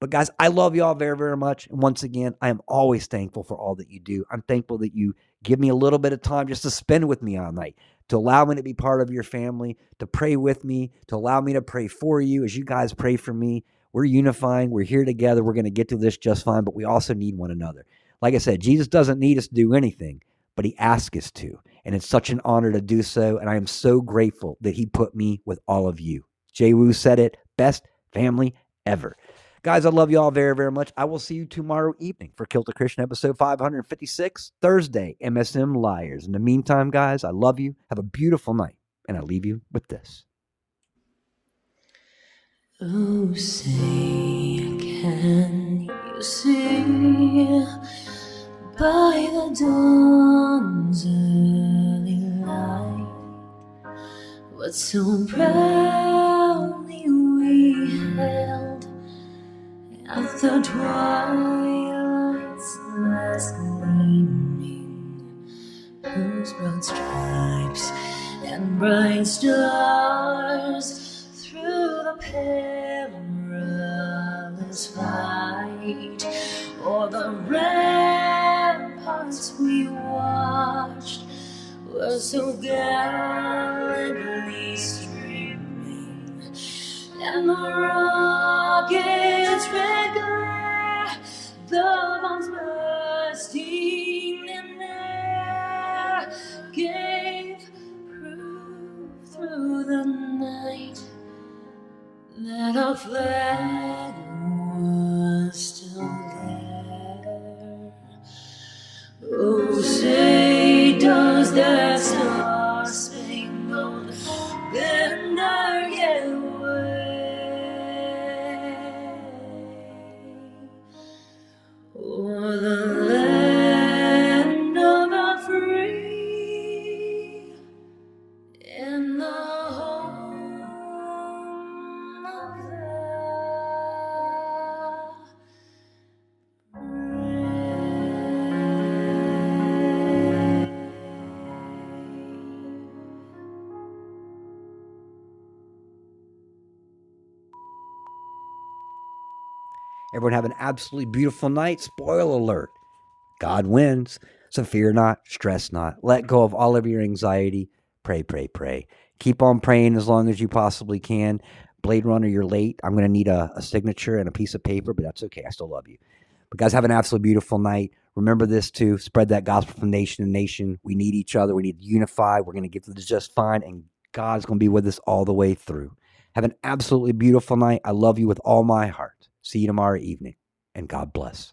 But guys, I love y'all very, very much. And once again, I am always thankful for all that you do. I'm thankful that you give me a little bit of time just to spend with me all night, to allow me to be part of your family, to pray with me, to allow me to pray for you as you guys pray for me. We're unifying. We're here together. We're going to get through this just fine, but we also need one another. Like I said, Jesus doesn't need us to do anything, but he asks us to. And it's such an honor to do so. And I am so grateful that he put me with all of you. Jay Wu said it best family ever. Guys, I love you all very, very much. I will see you tomorrow evening for Kilted Christian episode 556, Thursday, MSM Liars. In the meantime, guys, I love you. Have a beautiful night. And I leave you with this. Oh, say, can you see by the dawn's early light what so proudly we held at the twilight's last gleaming, whose broad stripes and bright stars the perilous fight o'er the ramparts we watched were so gallantly streaming, and the rockets' glare, the bombs bursting in air, gave proof through the night that our flag was still there. Oh, say, does that Everyone have an absolutely beautiful night. Spoiler alert God wins. So fear not, stress not. Let go of all of your anxiety. Pray, pray, pray. Keep on praying as long as you possibly can. Blade Runner, you're late. I'm going to need a, a signature and a piece of paper, but that's okay. I still love you. But guys, have an absolutely beautiful night. Remember this too. Spread that gospel from nation to nation. We need each other. We need to unify. We're going to get through this just fine, and God's going to be with us all the way through. Have an absolutely beautiful night. I love you with all my heart. See you tomorrow evening, and God bless.